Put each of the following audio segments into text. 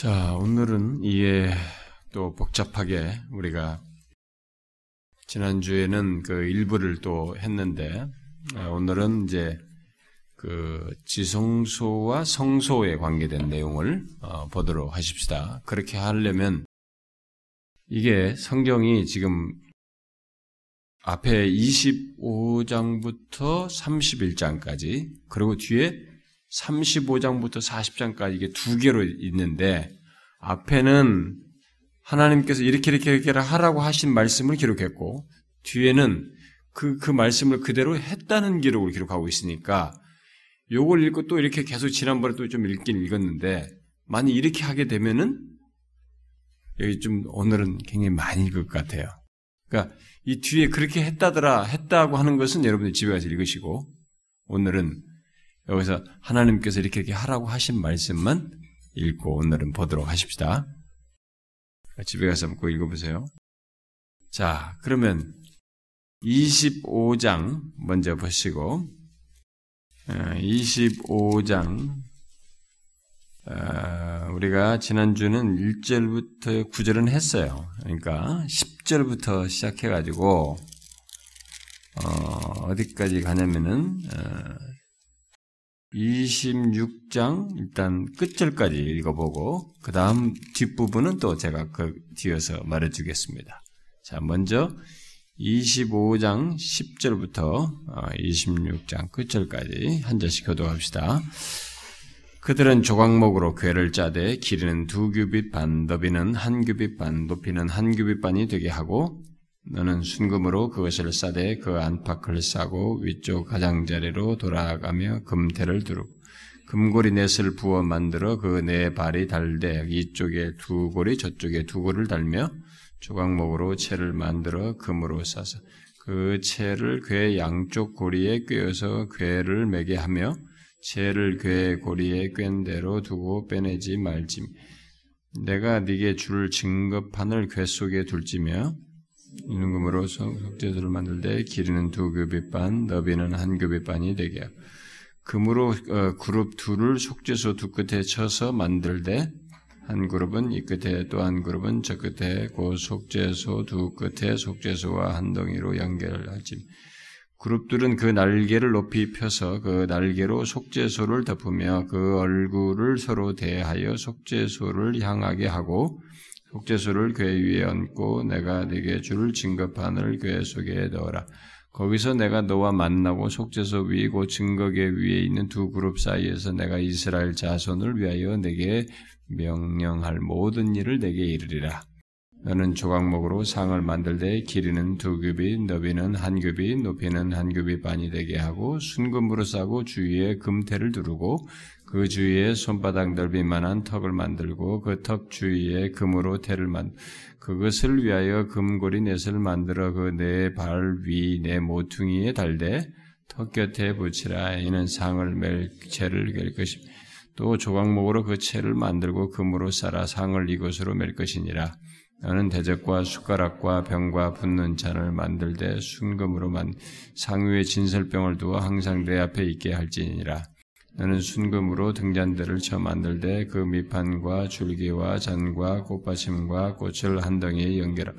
자, 오늘은 이에 또 복잡하게 우리가 지난주에는 그 일부를 또 했는데 아, 오늘은 이제 그 지성소와 성소에 관계된 내용을 어, 보도록 하십시다. 그렇게 하려면 이게 성경이 지금 앞에 25장부터 31장까지 그리고 뒤에 35장부터 40장까지 이게 두 개로 있는데 앞에는 하나님께서 이렇게 이렇게 이렇게 하라고 하신 말씀을 기록했고 뒤에는 그, 그 말씀을 그대로 했다는 기록을 기록하고 있으니까 요걸 읽고 또 이렇게 계속 지난번에 또 좀 읽긴 읽었는데 만약 이렇게 하게 되면은 여기 좀 오늘은 굉장히 많이 읽을 것 같아요. 그러니까 이 뒤에 그렇게 했다더라 했다고 하는 것은 여러분들 집에 가서 읽으시고 오늘은 여기서 하나님께서 이렇게 이렇게 하라고 하신 말씀만 읽고 오늘은 보도록 하십시다. 집에 가서 꼭 읽어보세요. 자, 그러면 25장 먼저 보시고 25장 어, 우리가 지난주는 1절부터 9절은 했어요. 그러니까 10절부터 시작해가지고 어, 디까지 가냐면은 26장 일단 끝절까지 읽어보고 그 다음 뒷부분은 또 제가 그 뒤에서 말해주겠습니다. 자, 먼저 25장 10절부터 26장 끝절까지 한 절씩 교도합시다. 그들은 조각목으로 괴를 짜되 길이는 두 규빗 반, 너비는 한 규빗 반, 높이는 한 규빗 반이 되게 하고 너는 순금으로 그것을 싸되 그 안팎을 싸고 위쪽 가장자리로 돌아가며 금태를 두르고 금고리 넷을 부어 만들어 그 네 발이 달되 이쪽에 두 고리 저쪽에 두 고리를 달며 조각목으로 채를 만들어 금으로 싸서 그 채를 괴 양쪽 고리에 꿰어서 괴를 매게 하며 채를 괴 고리에 꿰은 대로 두고 빼내지 말지. 내가 네게 줄 증거판을 괴 속에 둘지며 인금으로 석재소를 만들 때 길이는 두 규빗 반, 너비는 한 규빗 반이 되게 하고 금으로 어, 그룹 둘을 속재소 두 끝에 쳐서 만들 때 한 그룹은 이 끝에 또 한 그룹은 저 끝에 그 속재소 두 끝에 속재소와 한 덩이로 연결할지. 그룹들은 그 날개를 높이 펴서 그 날개로 속재소를 덮으며 그 얼굴을 서로 대하여 속재소를 향하게 하고 속죄소를 궤 위에 얹고 내가 네게 줄 증거판을 궤 속에 넣어라. 거기서 내가 너와 만나고 속죄소 위고 증거계 위에 있는 두 그룹 사이에서 내가 이스라엘 자손을 위하여 내게 명령할 모든 일을 내게 이르리라. 너는 조각목으로 상을 만들되 길이는 두 규빗, 너비는 한 규빗, 높이는 한 규빗 반이 되게 하고 순금으로 싸고 주위에 금태를 두르고 그 주위에 손바닥 넓이만한 턱을 만들고 그 턱 주위에 금으로 태를 만 그것을 위하여 금고리 넷을 만들어 그 네 발 위 네 모퉁이에 달되 턱 곁에 붙이라. 이는 상을 멜 채를 갤 것임 또 조각목으로 그 채를 만들고 금으로 쌓아 상을 이것으로 맬 것이니라. 너는 대적과 숟가락과 병과 붓는 잔을 만들되 순금으로 만 상위에 진설병을 두어 항상 내 앞에 있게 할지니라 너는 순금으로 등잔대를 쳐 만들되 그 밑판과 줄기와 잔과 꽃받침과 꽃을 한 덩이에 연결하.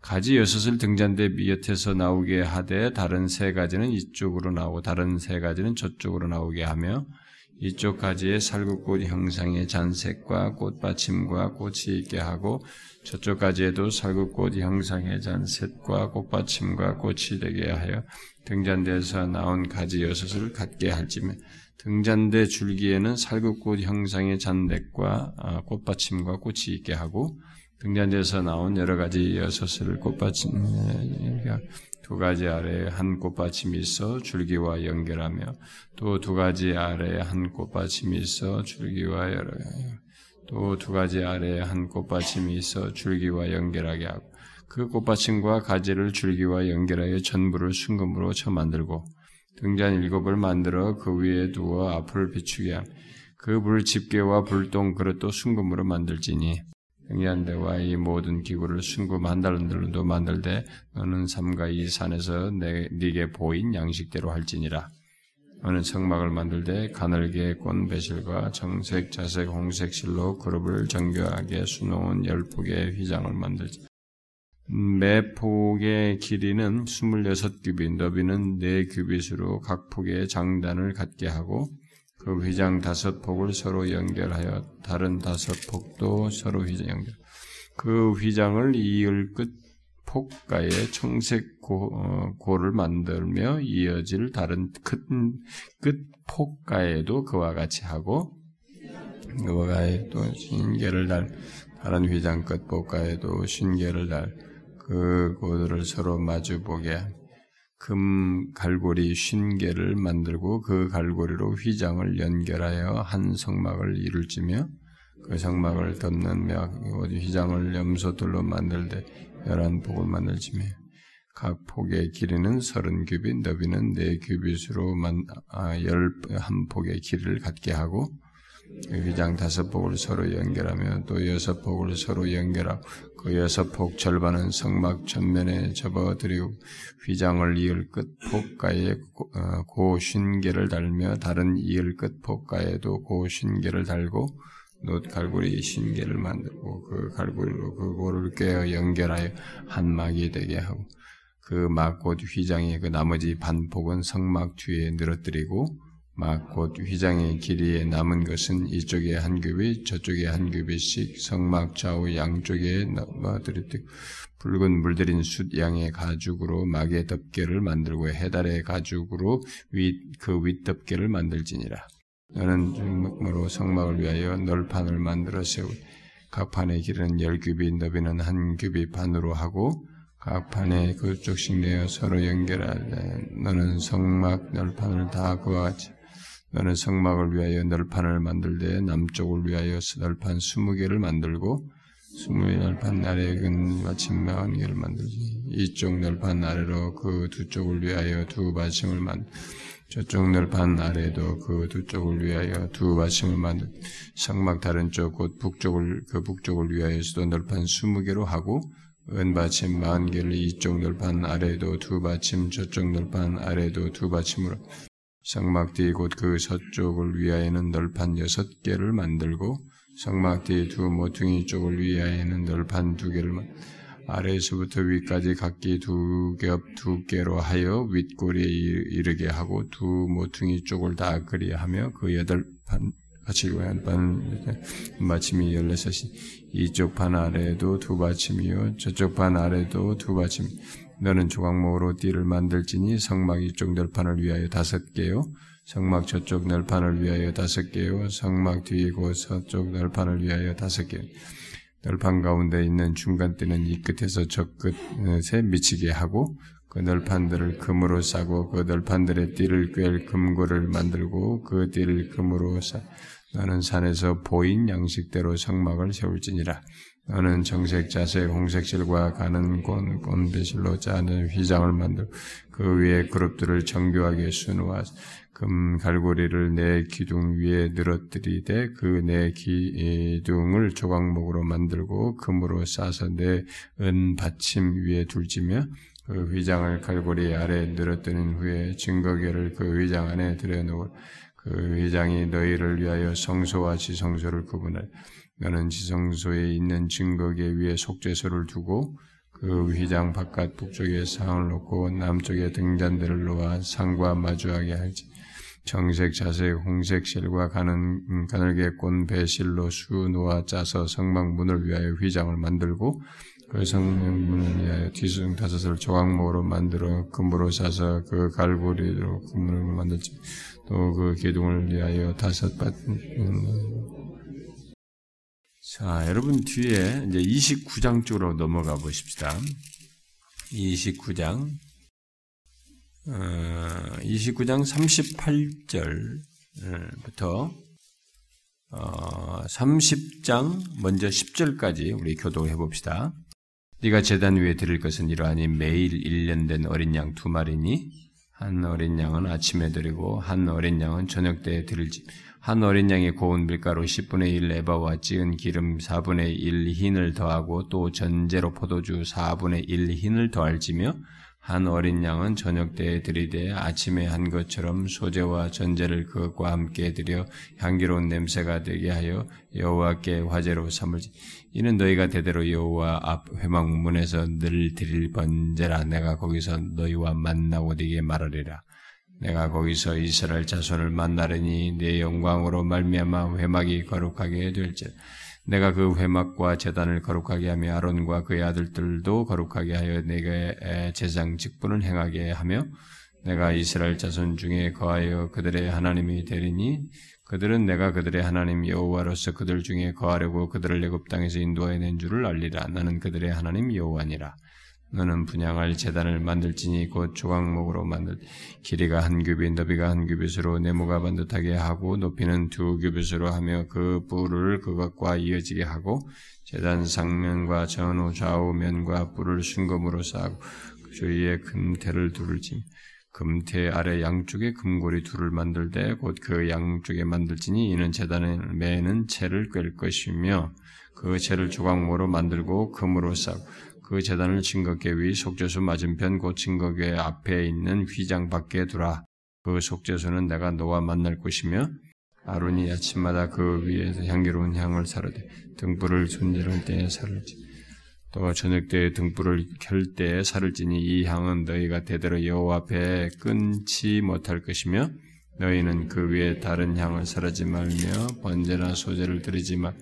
가지 여섯을 등잔대 밑에서 나오게 하되 다른 세 가지는 이쪽으로 나오고 다른 세 가지는 저쪽으로 나오게 하며 이쪽 가지에 살구꽃 형상의 잔색과 꽃받침과 꽃이 있게 하고 저쪽 가지에도 살구꽃 형상의 잔색과 꽃받침과 꽃이 되게 하여 등잔대에서 나온 가지 여섯을 갖게 할지며 등잔대 줄기에는 살구꽃 형상의 잔액과 아, 꽃받침과 꽃이 있게 하고 등잔대에서 나온 여러 가지 여섯을 꽃받침 두 가지 아래에 한 꽃받침이 있어 줄기와 연결하며 또 두 가지 아래에 한 꽃받침이 있어 줄기와 여러 또 두 가지 아래에 한 꽃받침이 있어 줄기와 연결하게 하고 그 꽃받침과 가지를 줄기와 연결하여 전부를 순금으로 쳐 만들고 등잔 일곱을 만들어 그 위에 두어 앞을 비추게 함. 그 불 집게와 불똥 그릇도 순금으로 만들지니 등잔대와 이 모든 기구를 순금 한 달들도 만들되 너는 삼가 이 산에서 내 네게 보인 양식대로 할지니라. 너는 성막을 만들 때 가늘게 꼰 배실과 정색, 자색, 홍색 실로 그룹을 정교하게 수놓은 열 폭의 휘장을 만들지. 매 폭의 길이는 26규빗, 너비는 4규빗으로 각 폭의 장단을 갖게 하고 그 휘장 다섯 폭을 서로 연결하여 다른 다섯 폭도 서로 휘장 연결. 그 휘장을 이을 끝 폭가에 청색 고, 어, 고를 만들며 이어질 다른 큰 끝 폭가에도 그와 같이 하고 그와 같이 또 신계를 달 다른 휘장 끝 폭가에도 신계를 달 그 고들을 서로 마주 보게 금 갈고리 쉰 개를 만들고 그 갈고리로 휘장을 연결하여 한 성막을 이룰지며 그 성막을 덮는 며 휘장을 염소들로 만들되 열한 폭을 만들지며 각 폭의 길이는 서른 규빗, 너비는 네 규빗으로 만, 아, 열한 폭의 길이를 갖게 하고 그 휘장 다섯 폭을 서로 연결하며 또 여섯 폭을 서로 연결하고 그 여섯 폭 절반은 성막 전면에 접어들이고 휘장을 이을 끝 폭가에 어, 고 신계를 달며 다른 이을 끝 폭가에도 고 신계를 달고 놋 갈고리 신계를 만들고 그 갈고리로 그 고를 꿰어 연결하여 한 막이 되게 하고 그 막곧 휘장의 그 나머지 반폭은 성막 뒤에 늘어뜨리고 막 곧 휘장의 길이에 남은 것은 이쪽에 한 규빗 저쪽에 한 규빗씩 성막 좌우 양쪽에 넣어드리듯 붉은 물들인 숫양의 가죽으로 막의 덮개를 만들고 해달의 가죽으로 윗그 윗덮개를 만들지니라. 너는 중목으로 성막을 위하여 널판을 만들어 세우. 각 판의 길은 열 규빗, 너비는 한 규빗 반으로 하고 각 판에 그쪽씩 내어 서로 연결하되 너는 성막 널판을 다 그와 같이 너는 성막을 위하여 널판을 만들되 남쪽을 위하여 널판 스무 개를 만들고 스무 널판 아래 근 마침 마흔 개를 만들지. 이쪽 널판 아래로 그 두 쪽을 위하여 두 바심을 만 저쪽 널판 아래도 그 두 쪽을 위하여 두 바심을 만들 성막 다른 쪽 곧 북쪽을 그 북쪽을 위하여서도 널판 스무 개로 하고 은받침 마흔 개를 이쪽 널판 아래도 두 받침 저쪽 널판 아래도 두 받침으로 성막 뒤 곧 그 서쪽을 위하여는 널판 여섯 개를 만들고 성막 뒤 두 모퉁이 쪽을 위하여는 널판 두 개를 만 아래에서부터 위까지 각기 두 겹 두 개로 하여 윗골에 이르게 하고 두 모퉁이 쪽을 다 그리하며 그 여덟 판 같이 반 마침이 열네섯이 이쪽 판 아래에도 두 받침이요 저쪽 판 아래도 두 받침 너는 조각목으로 띠를 만들지니 성막 이쪽 널판을 위하여 다섯 개요. 성막 저쪽 널판을 위하여 다섯 개요. 성막 뒤이고 서쪽 널판을 위하여 다섯 개. 널판 가운데 있는 중간띠는 이 끝에서 저 끝에 미치게 하고 그 널판들을 금으로 싸고 그 널판들의 띠를 꿰 금고를 만들고 그 띠를 금으로 싸. 너는 산에서 보인 양식대로 성막을 세울지니라 너는 정색, 자색, 홍색 실과 가는 꼰, 꼰배실로 짜는 휘장을 만들 그 위에 그룹들을 정교하게 수놓아 금 갈고리를 내 기둥 위에 늘어뜨리되 그 내 기둥을 조각목으로 만들고 금으로 싸서 내 은 받침 위에 둘지며 그 휘장을 갈고리 아래 늘어뜨린 후에 증거계를 그 휘장 안에 들여놓을 그 휘장이 너희를 위하여 성소와 지성소를 구분할 너는 지성소에 있는 증거계 위에 속죄소를 두고 그 휘장 바깥 북쪽에 상을 놓고 남쪽에 등잔대를 놓아 상과 마주하게 할지. 정색, 자색, 홍색 실과 가는 가늘게 꼰 배실로 수 놓아 짜서 성막 문을 위하여 휘장을 만들고 그 성문을 위하여 뒤숭 다섯을 조각목으로 만들어 금으로 사서 그 갈고리로 금을 만들지. 또 그 기둥을 위하여 다섯 밭 자, 여러분 뒤에 이제 29장 쪽으로 넘어가 보십시다. 29장, 어, 29장 38절부터 어, 30장 먼저 10절까지 우리 교독해 봅시다. 네가 제단 위에 드릴 것은 이러하니 매일 1년 된 어린 양 두 마리니 한 어린 양은 아침에 드리고 한 어린 양은 저녁 때에 드릴지 한 어린 양의 고운 밀가루 10분의 1 에바와 찌은 기름 4분의 1 흰을 더하고 또 전제로 포도주 4분의 1 흰을 더할지며 한 어린 양은 저녁 때에 드리되 아침에 한 것처럼 소재와 전제를 그것과 함께 드려 향기로운 냄새가 되게 하여 여호와께 화제로 삼을지. 이는 너희가 대대로 여호와 앞 회막 문에서 늘 드릴 번제라. 내가 거기서 너희와 만나고 네게 말하리라 내가 거기서 이스라엘 자손을 만나려니 내 영광으로 말미암아 회막이 거룩하게 될지 내가 그 회막과 재단을 거룩하게 하며 아론과 그의 아들들도 거룩하게 하여 내게 제장 직분을 행하게 하며 내가 이스라엘 자손 중에 거하여 그들의 하나님이 되리니 그들은 내가 그들의 하나님 여호와로서 그들 중에 거하려고 그들을 애굽 땅에서 인도해낸 줄을 알리라. 나는 그들의 하나님 여호와니라 너는 분양할 재단을 만들지니 곧 조각목으로 만들 길이가 한 규빗 너비가 한 규빗으로 네모가 반듯하게 하고 높이는 두 규빗으로 하며 그 뿔을 그것과 이어지게 하고 재단 상면과 전후 좌우 면과 뿔을 순금으로 쌓고 그 주위에 금태를 두르지 금태 아래 양쪽에 금고리 둘을 만들되 곧 그 양쪽에 만들지니 이는 재단을 매는 채를 꿰 것이며 그 채를 조각모로 만들고 금으로 쌓고 그 재단을 증거계 위 속죄수 맞은편 곧 증거계 앞에 있는 휘장 밖에 두라. 그 속죄수는 내가 너와 만날 것이며 아론이 아침마다 그 위에서 향기로운 향을 사르되 등불을 손질할 때에 사를지 또 저녁 때에 등불을 켤 때에 사를지니 이 향은 너희가 대대로 여호와 앞에 끊지 못할 것이며 너희는 그 위에 다른 향을 사르지 말며 번제나 소제를 드리지 말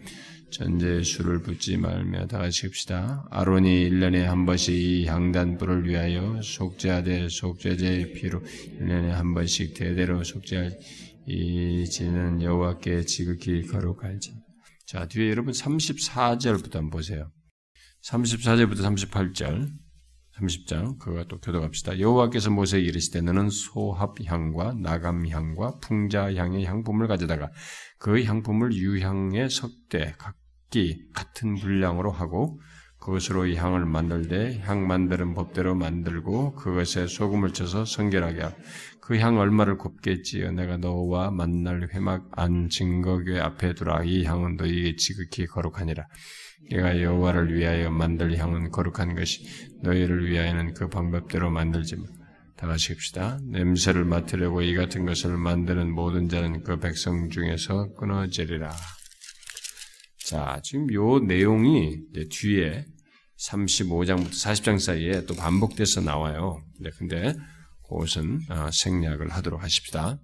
전제에 술을 붓지 말며 다 같이 합시다. 아론이 1년에 한 번씩 이 향단불을 위하여 속죄하되 속죄제의 피로 1년에 한 번씩 대대로 속죄할 이 지는 여호와께 지극히 거룩할지. 자, 뒤에 여러분 34절부터 한번 보세요. 34절부터 38절. 30장 그거 또 교도갑시다. 여호와께서 모세에게 이르시되 너는 소합향과 나감향과 풍자향의 향품을 가져다가 그 향품을 유향의 석대 각기 같은 분량으로 하고 그것으로 이 향을 만들되 향 만드는 법대로 만들고 그것에 소금을 쳐서 성결하게 하고 그 향 얼마를 곱게 찌어 내가 너와 만날 회막 안 증거궤 앞에 두라. 이 향은 너희에게 지극히 거룩하니라 내가 여호와를 위하여 만들 향은 거룩한 것이 너희를 위하여는 그 방법대로 만들지만 다 같이 합시다. 냄새를 맡으려고 이 같은 것을 만드는 모든 자는 그 백성 중에서 끊어지리라. 자, 지금 요 내용이 뒤에 35장부터 40장 사이에 또 반복돼서 나와요. 네, 근데 그것은 아, 생략을 하도록 하십시다.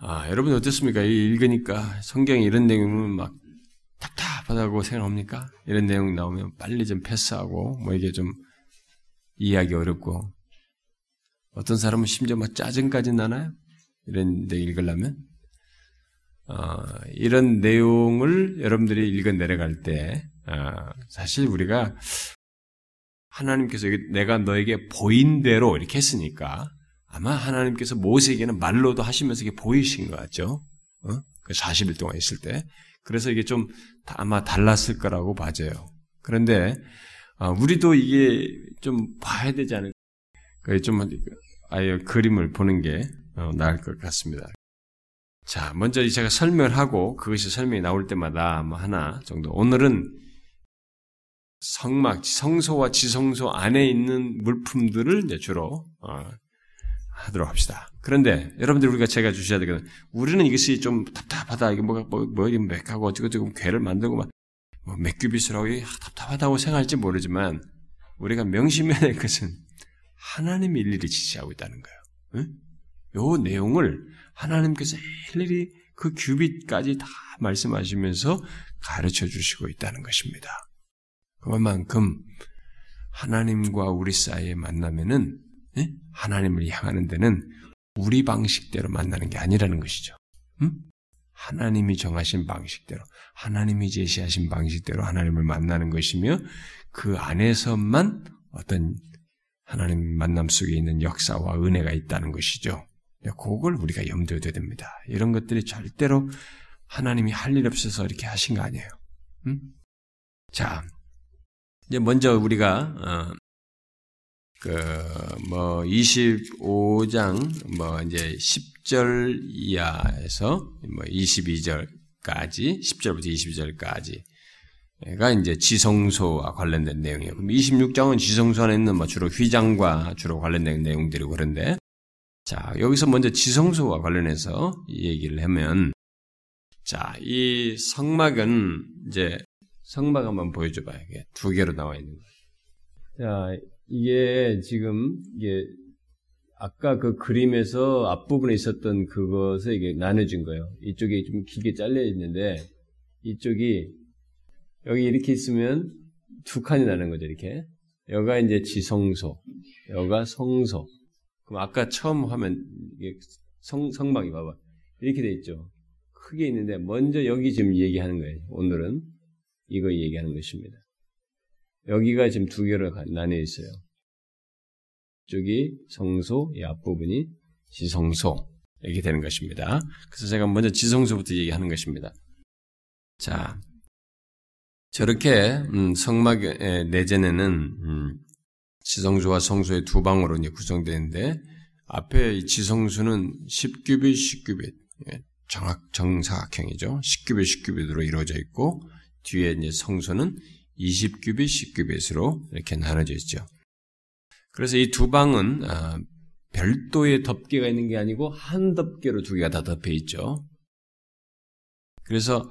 아, 여러분 어떻습니까? 읽으니까 성경에 이런 내용은 막 답답하다고 생각합니까? 이런 내용 나오면 빨리 좀 패스하고 뭐 이게 좀 이해하기 어렵고 어떤 사람은 심지어 막 짜증까지 나나요? 이런 데 읽으려면 어, 이런 내용을 여러분들이 읽어 내려갈 때 어, 사실 우리가 하나님께서 내가 너에게 보인 대로 이렇게 했으니까 아마 하나님께서 모세에게는 말로도 하시면서 이게 보이신 것 같죠? 어? 그 40일 동안 있을 때. 그래서 이게 좀 아마 달랐을 거라고 봐져요. 그런데 어, 우리도 이게 좀 봐야 되지 않을까? 좀 아예 그림을 보는 게 어, 나을 것 같습니다. 자, 먼저 제가 설명을 하고 그것이 설명이 나올 때마다 뭐 하나 정도. 오늘은 성막, 성소와 지성소 안에 있는 물품들을 주로 어, 하도록 합시다. 그런데 여러분들 우리가 제가 주셔야 되거든. 우리는 이것이 좀 답답하다. 이게 뭐가 뭐, 뭐 이게 맥하고 어쩌고저쩌고 괴를 만들고 막뭐 하기 답답하다고 생각할지 모르지만 우리가 명심해야 될 것은 하나님이 일일이 지시하고 있다는 거예요. 응? 요 내용을 하나님께서 일일이 그 규빗까지 다 말씀하시면서 가르쳐 주시고 있다는 것입니다. 그만큼 하나님과 우리 사이에 만나면은 예? 하나님을 향하는 데는 우리 방식대로 만나는 게 아니라는 것이죠. 응? 하나님이 정하신 방식대로, 하나님이 제시하신 방식대로 하나님을 만나는 것이며 그 안에서만 어떤 하나님 만남 속에 있는 역사와 은혜가 있다는 것이죠. 그걸 우리가 염두에 둬야 됩니다. 이런 것들이 절대로 하나님이 할 일 없어서 이렇게 하신 거 아니에요. 음? 자, 이제 먼저 우리가 어, 그뭐 25장 뭐 이제 10절 이하에서 뭐 22절까지 10절부터 22절까지 가 이제 지성소와 관련된 내용이에요. 그럼 26장은 지성소 안에 있는 뭐 주로 휘장과 주로 관련된 내용들이고 그런데 자, 여기서 먼저 지성소와 관련해서 이 얘기를 하면 자, 이 성막은 이제 성막 한번 보여줘 봐요. 이게 두 개로 나와 있는 거예요. 자, 이게 지금 이게 아까 그 그림에서 앞부분에 있었던 그것을 이게 나눠진 거예요. 이쪽이 좀 길게 잘려 있는데 이쪽이 여기 이렇게 있으면 두 칸이 나는 거죠, 이렇게. 여가 이제 지성소, 여가 성소. 그럼 아까 처음 하면 성, 성막이 봐봐. 이렇게 돼 있죠. 크게 있는데 먼저 여기 지금 얘기하는 거예요. 오늘은 이거 얘기하는 것입니다. 여기가 지금 두 개로 나뉘어 있어요. 이쪽이 성소, 이 앞부분이 지성소 이렇게 되는 것입니다. 그래서 제가 먼저 지성소부터 얘기하는 것입니다. 자, 저렇게 음, 성막의 내전에는 음, 지성소와 성소의 두 방으로 구성되는데 앞에 지성소는 10규빗, 10규빗 예, 정확 정사각형이죠. 10규빗, 10규빗으로 이루어져 있고 뒤에 이제 성소는 20규빗, 10규빗으로 이렇게 나눠져 있죠. 그래서 이 두 방은 아, 별도의 덮개가 있는 게 아니고 한 덮개로 두 개가 다 덮여 있죠. 그래서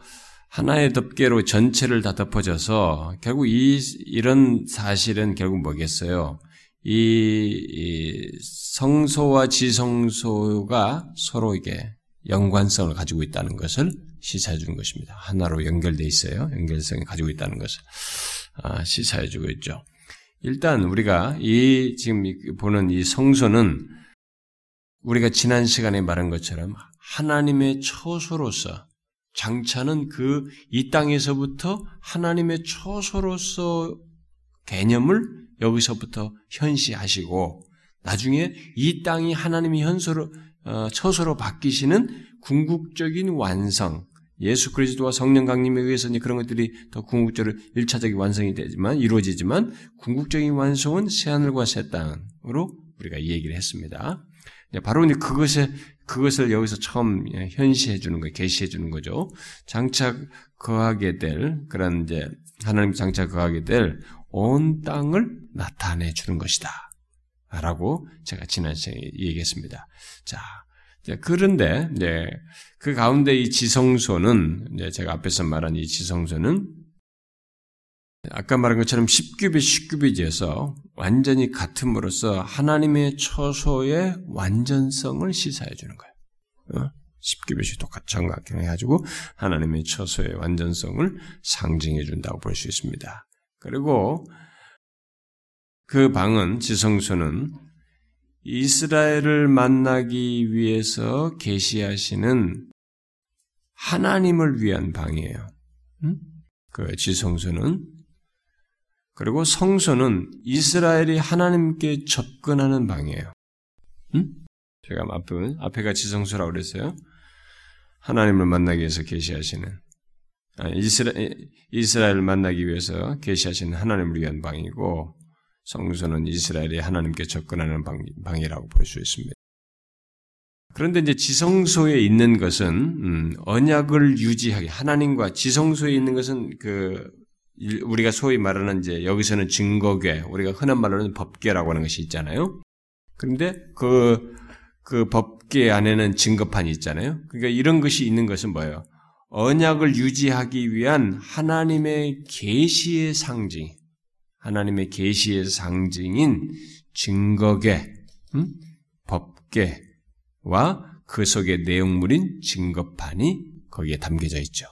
하나의 덮개로 전체를 다 덮어져서 결국 이 이런 사실은 결국 뭐겠어요? 이, 이 성소와 지성소가 서로 이게 연관성을 가지고 있다는 것을 시사해 주는 것입니다. 하나로 연결돼 있어요. 연결성을 가지고 있다는 것을 아, 시사해 주고 있죠. 일단 우리가 이 지금 보는 이 성소는 우리가 지난 시간에 말한 것처럼 하나님의 처소로서 장차는 그 이 땅에서부터 하나님의 처소로서 개념을 여기서부터 현시하시고 나중에 이 땅이 하나님의 현소로 어, 처소로 바뀌시는 궁극적인 완성, 예수 그리스도와 성령 강림에 의해서 그런 것들이 더 궁극적으로 일차적인 완성이 되지만 이루어지지만 궁극적인 완성은 새 하늘과 새 땅으로 우리가 이 얘기를 했습니다. 바로 이제 그것에 그것을 여기서 처음 현시해 주는 거, 계시해 주는 거죠. 장차 거하게 될 그런 이제 하나님 장차 거하게 될 온 땅을 나타내 주는 것이다. 라고 제가 지난 시간에 얘기했습니다. 자, 그런데 이제 그 가운데 이 지성소는 제가 앞에서 말한 이 지성소는 아까 말한 것처럼 10규빗 10규빗이어서 완전히 같음으로써 하나님의 처소의 완전성을 시사해 주는 거예요. 어? 10규빗이 똑같이 정각형 해가지고 하나님의 처소의 완전성을 상징해 준다고 볼 수 있습니다. 그리고 그 방은 지성소는 이스라엘을 만나기 위해서 계시하시는 하나님을 위한 방이에요. 음? 그 지성소는 그리고 성소는 이스라엘이 하나님께 접근하는 방이에요. 음? 제가 앞에, 앞에가 지성소라고 그랬어요. 하나님을 만나기 위해서 계시하시는 아, 이스라엘, 이스라엘을 만나기 위해서 계시하시는 하나님을 위한 방이고 성소는 이스라엘이 하나님께 접근하는 방, 방이라고 볼 수 있습니다. 그런데 이제 지성소에 있는 것은 음, 언약을 유지하게 하나님과 지성소에 있는 것은 그 우리가 소위 말하는 이제 여기서는 증거궤, 우리가 흔한 말로는 법궤라고 하는 것이 있잖아요. 그런데 그, 그 법궤 안에는 증거판이 있잖아요. 그러니까 이런 것이 있는 것은 뭐예요? 언약을 유지하기 위한 하나님의 계시의 상징, 하나님의 계시의 상징인 증거궤, 음? 법궤 와 그 속의 내용물인 증거판이 거기에 담겨져 있죠.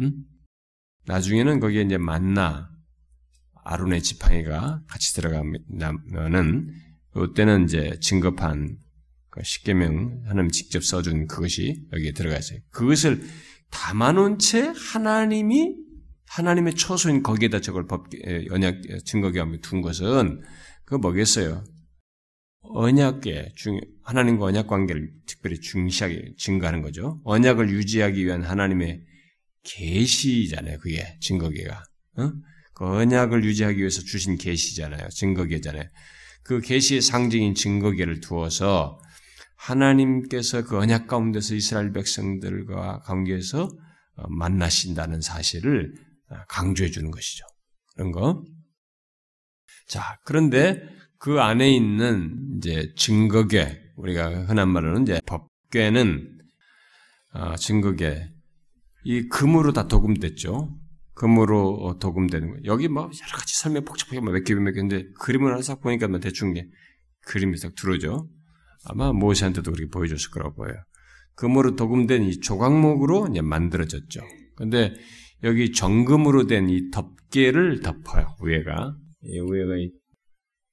음? 나중에는 거기에 이제 만나 아론의 지팡이가 같이 들어가면은 그때는 이제 증거판 그 십계명 하나님 직접 써준 그것이 여기에 들어가 있어요. 그것을 담아놓은 채 하나님이 하나님의 초소인 거기에다 저걸 법 언약 증거계함을 둔 것은 그 뭐겠어요? 언약계 중 하나님과 언약 관계를 특별히 중시하게 증거하는 거죠. 언약을 유지하기 위한 하나님의 계시잖아요. 그게 증거계가. 어? 그 언약을 유지하기 위해서 주신 계시잖아요. 증거계잖아요. 그 계시의 상징인 증거계를 두어서 하나님께서 그 언약 가운데서 이스라엘 백성들과 관계에서 어, 만나신다는 사실을 강조해 주는 것이죠. 그런 거. 자, 그런데 그 안에 있는 이제 증거계, 우리가 흔한 말로는 이제 법궤는 어, 증거계 이 금으로 다 도금됐죠. 금으로 어, 도금되는 거예요. 여기 뭐 여러 가지 설명 복잡하게 몇 개, 몇 개인데 그림을 싹 보니까 뭐 대충 그림이 싹 들어오죠. 아마 모세한테도 그렇게 보여줬을 거라고 보여요. 금으로 도금된 이 조각목으로 이제 만들어졌죠. 근데 여기 정금으로 된 이 덮개를 덮어요. 위에가. 이 위에가 이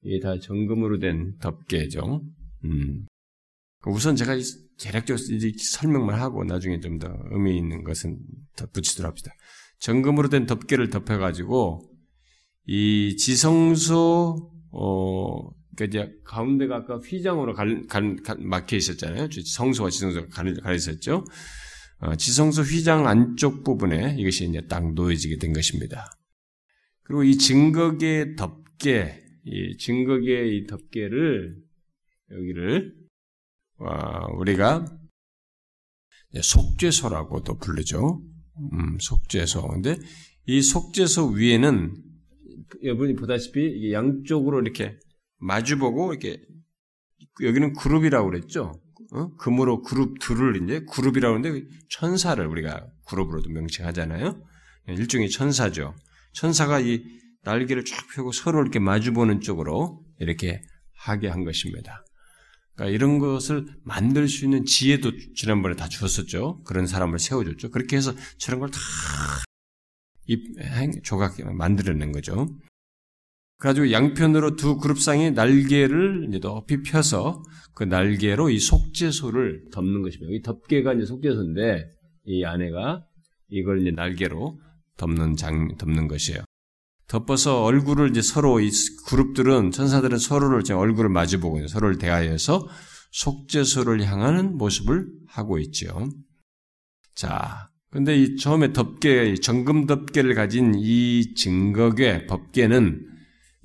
게 다 정금으로 된 덮개죠. 음. 우선 제가 대략적으로 설명만 하고 나중에 좀 더 의미 있는 것은 덧붙이도록 합시다. 정금으로 된 덮개를 덮여가지고 이 지성소 어 그러니까 이제 가운데가 아까 휘장으로 갈, 갈, 갈, 막혀 있었잖아요. 성소와 지성소가 가려 있었죠. 어, 지성소 휘장 안쪽 부분에 이것이 이제 딱 놓여지게 된 것입니다. 그리고 이 증거계 덮개, 이 증거계의 이 덮개를 여기를 어, 우리가 속죄소라고도 부르죠. 음, 속죄소. 근데 이 속죄소 위에는 여러분이 보다시피 양쪽으로 이렇게 마주보고 이렇게 여기는 그룹이라고 그랬죠. 어? 금으로 그룹 둘을 이제 그룹이라고 하는데 천사를 우리가 그룹으로도 명칭하잖아요. 일종의 천사죠. 천사가 이 날개를 쫙 펴고 서로 이렇게 마주보는 쪽으로 이렇게 하게 한 것입니다. 그러니까 이런 것을 만들 수 있는 지혜도 지난번에 다 주었었죠. 그런 사람을 세워줬죠. 그렇게 해서 저런 걸 다 조각 만들어낸 거죠. 그래가지고 양편으로 두 그룹상의 날개를 이제 높이 펴서 그 날개로 이 속죄소를 덮는 것입니다. 이 덮개가 이제 속죄소인데 이 안에가 이걸 이제 날개로 덮는 장 덮는 것이에요. 덮어서 얼굴을 이제 서로 이 그룹들은 천사들은 서로를 제 얼굴을 마주보고 서로를 대하여서 속죄소를 향하는 모습을 하고 있죠. 자, 근데 이 처음에 덮개, 정금 덮개를 가진 이 증거계 법계는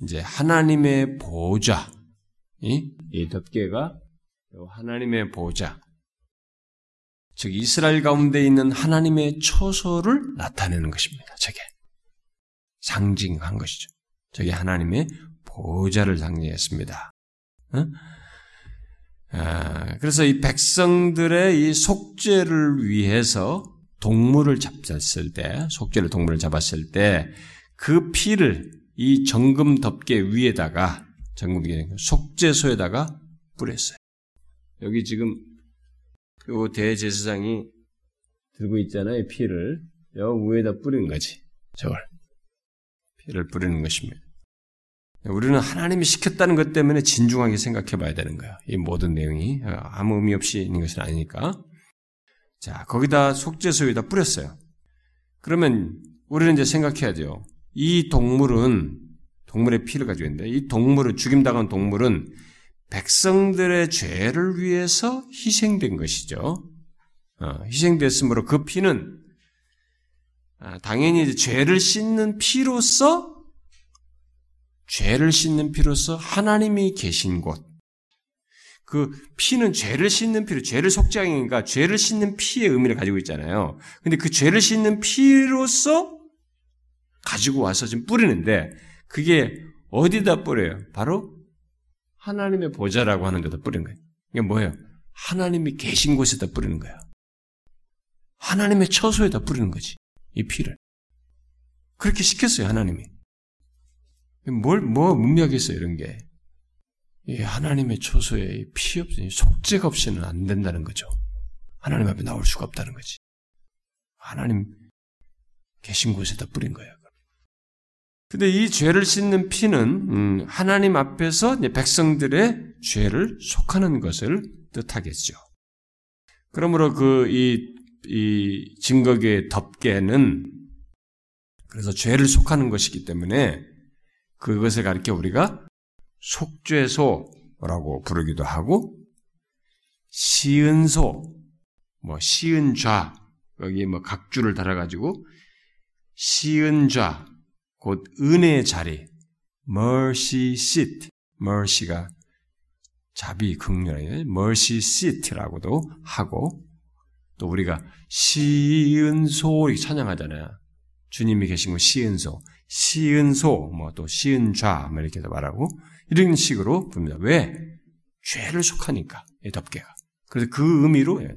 이제 하나님의 보좌, 이, 이 덮개가 하나님의 보좌, 즉 이스라엘 가운데 있는 하나님의 처소를 나타내는 것입니다. 저게 상징한 것이죠. 저게 하나님의 보좌를 상징했습니다. 응? 아, 그래서 이 백성들의 이 속죄를 위해서 동물을 잡았을 때, 속죄를 동물을 잡았을 때, 그 피를 이 정금 덮개 위에다가 정금 속죄소에다가 뿌렸어요. 여기 지금 요 대제사장이 들고 있잖아요. 피를 여 위에다 뿌린 거지. 저걸 피를 뿌리는 것입니다. 우리는 하나님이 시켰다는 것 때문에 진중하게 생각해 봐야 되는 거야. 이 모든 내용이 아무 의미 없이 있는 것은 아니니까. 자, 거기다 속죄소에다 뿌렸어요. 그러면 우리는 이제 생각해야 돼요. 이 동물은 동물의 피를 가지고 있는데 이 동물은 죽임당한 동물은 백성들의 죄를 위해서 희생된 것이죠. 어, 희생됐으므로 그 피는 아, 당연히 죄를 씻는 피로서 죄를 씻는 피로서 하나님이 계신 곳. 그 피는 죄를 씻는 피로 죄를 속죄하니까 죄를 씻는 피의 의미를 가지고 있잖아요. 근데 그 죄를 씻는 피로서 가지고 와서 지금 뿌리는데 그게 어디다 뿌려요? 바로 하나님의 보좌라고 하는 데다 뿌리는 거예요. 이게 뭐예요? 하나님이 계신 곳에다 뿌리는 거야. 하나님의 처소에다 뿌리는 거지. 이 피를. 그렇게 시켰어요, 하나님이. 뭘, 뭐 문명하겠어요, 이런 게. 이 하나님의 처소에 피 없이, 속죄가 없이는 안 된다는 거죠. 하나님 앞에 나올 수가 없다는 거지. 하나님 계신 곳에다 뿌린 거예요. 근데 이 죄를 씻는 피는 음, 하나님 앞에서 백성들의 죄를 속하는 것을 뜻하겠죠. 그러므로 그 이 이 증거계의 덮개는 그래서 죄를 속하는 것이기 때문에 그것을 가리켜 우리가 속죄소라고 부르기도 하고 시은소, 뭐 시은좌 여기 뭐 각주를 달아 가지고 시은좌 곧 은혜의 자리, mercy seat, mercy가 자비 극렬의 mercy seat라고도 하고 또 우리가 시은소 이렇게 찬양하잖아요. 주님이 계신 곳 시은소, 시은소, 뭐 또 시은좌, 뭐 이렇게도 말하고, 이런 식으로 봅니다. 왜? 죄를 속하니까, 이 덮개가. 그래서 그 의미로, 예.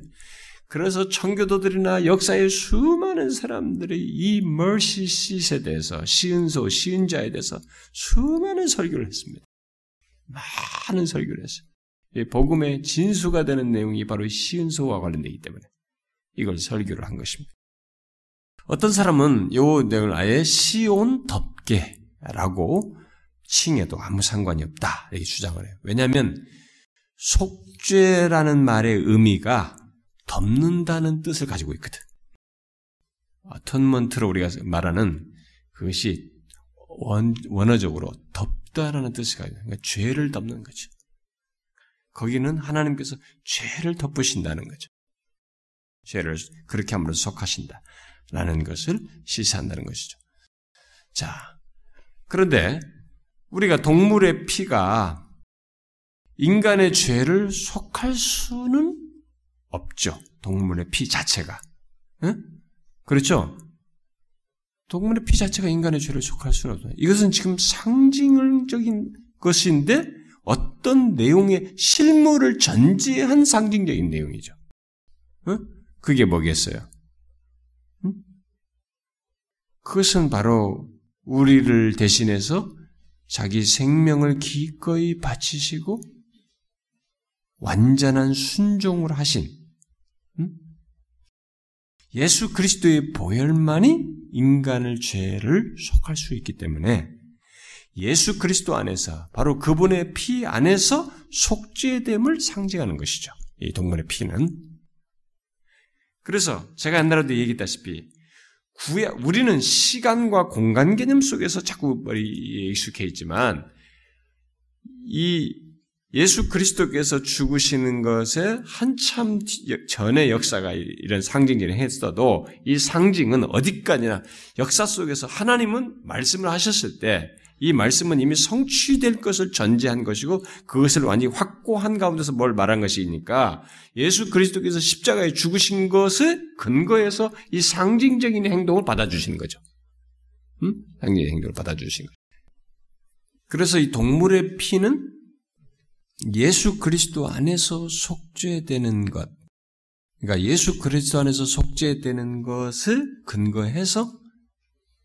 그래서 청교도들이나 역사의 수많은 사람들이 이 mercy seat에 대해서, 시은소, 시은자에 대해서 수많은 설교를 했습니다. 많은 설교를 했어요. 복음의 진수가 되는 내용이 바로 시은소와 관련되기 때문에 이걸 설교를 한 것입니다. 어떤 사람은 요 내용을 아예 시온 덮개라고 칭해도 아무 상관이 없다 이렇게 주장을 해요. 왜냐하면 속죄라는 말의 의미가 덮는다는 뜻을 가지고 있거든. 어턴먼트로 우리가 말하는 그것이 원, 원어적으로 덮다라는 뜻이 가지고 그러니까 죄를 덮는 거죠. 거기는 하나님께서 죄를 덮으신다는 거죠. 죄를 그렇게 함으로 속하신다. 라는 것을 시사한다는 것이죠. 자, 그런데 우리가 동물의 피가 인간의 죄를 속할 수는 없죠. 동물의 피 자체가. 응? 그렇죠? 동물의 피 자체가 인간의 죄를 속할 수는 없어요. 이것은 지금 상징적인 것인데 어떤 내용의 실물을 전제한 상징적인 내용이죠. 응? 그게 뭐겠어요? 응? 그것은 바로 우리를 대신해서 자기 생명을 기꺼이 바치시고 완전한 순종을 하신 예수 그리스도의 보혈만이 인간을 죄를 속할 수 있기 때문에 예수 그리스도 안에서 바로 그분의 피 안에서 속죄됨을 상징하는 것이죠. 이 동물의 피는 그래서 제가 옛날에도 얘기했다시피 구야, 우리는 시간과 공간 개념 속에서 자꾸 익숙해 있지만 이 예수 그리스도께서 죽으시는 것에 한참 전의 역사가 이런 상징들을 했어도 이 상징은 어디까지나 역사 속에서 하나님은 말씀을 하셨을 때 이 말씀은 이미 성취될 것을 전제한 것이고 그것을 완전히 확고한 가운데서 뭘 말한 것이니까 예수 그리스도께서 십자가에 죽으신 것을 근거해서 이 상징적인 행동을 받아주시는 거죠. 음? 상징적인 행동을 받아주신 거죠. 그래서 이 동물의 피는 예수 그리스도 안에서 속죄되는 것, 그러니까 예수 그리스도 안에서 속죄되는 것을 근거해서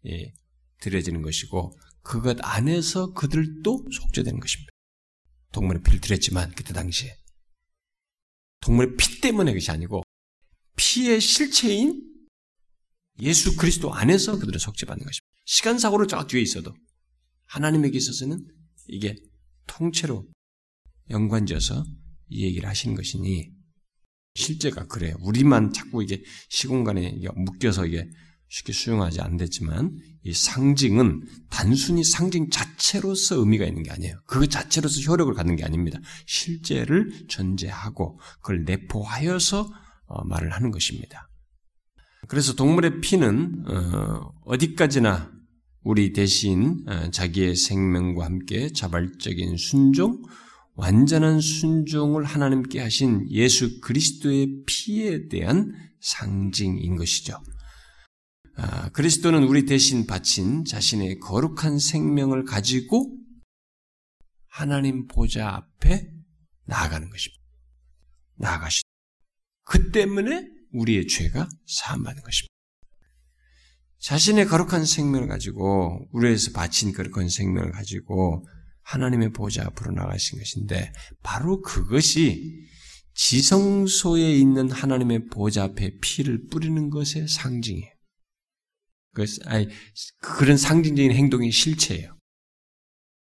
예, 드려지는 것이고 그것 안에서 그들도 속죄되는 것입니다. 동물의 피를 드렸지만 그때 당시에 동물의 피 때문에 그것이 아니고 피의 실체인 예수 그리스도 안에서 그들은 속죄받는 것입니다. 시간사고로 저 뒤에 있어도 하나님에게 있어서는 이게 통째로 연관지어서 이 얘기를 하시는 것이니 실제가 그래요. 우리만 자꾸 이게 시공간에 묶여서 이게 쉽게 수용하지 않겠지만 이 상징은 단순히 상징 자체로서 의미가 있는 게 아니에요. 그 자체로서 효력을 갖는 게 아닙니다. 실제를 전제하고 그걸 내포하여서 어, 말을 하는 것입니다. 그래서 동물의 피는 어, 디까지나 우리 대신 어, 자기의 생명과 함께 자발적인 순종, 완전한 순종을 하나님께 하신 예수 그리스도의 피에 대한 상징인 것이죠. 아, 그리스도는 우리 대신 바친 자신의 거룩한 생명을 가지고 하나님 보좌 앞에 나아가는 것입니다. 나아가시. 그 때문에 우리의 죄가 사함받는 것입니다. 자신의 거룩한 생명을 가지고 우리에서 바친 거룩한 생명을 가지고 하나님의 보좌 앞으로 나가신 것인데 바로 그것이 지성소에 있는 하나님의 보좌 앞에 피를 뿌리는 것의 상징이에요. 그, 아니, 그런 상징적인 행동의 실체예요.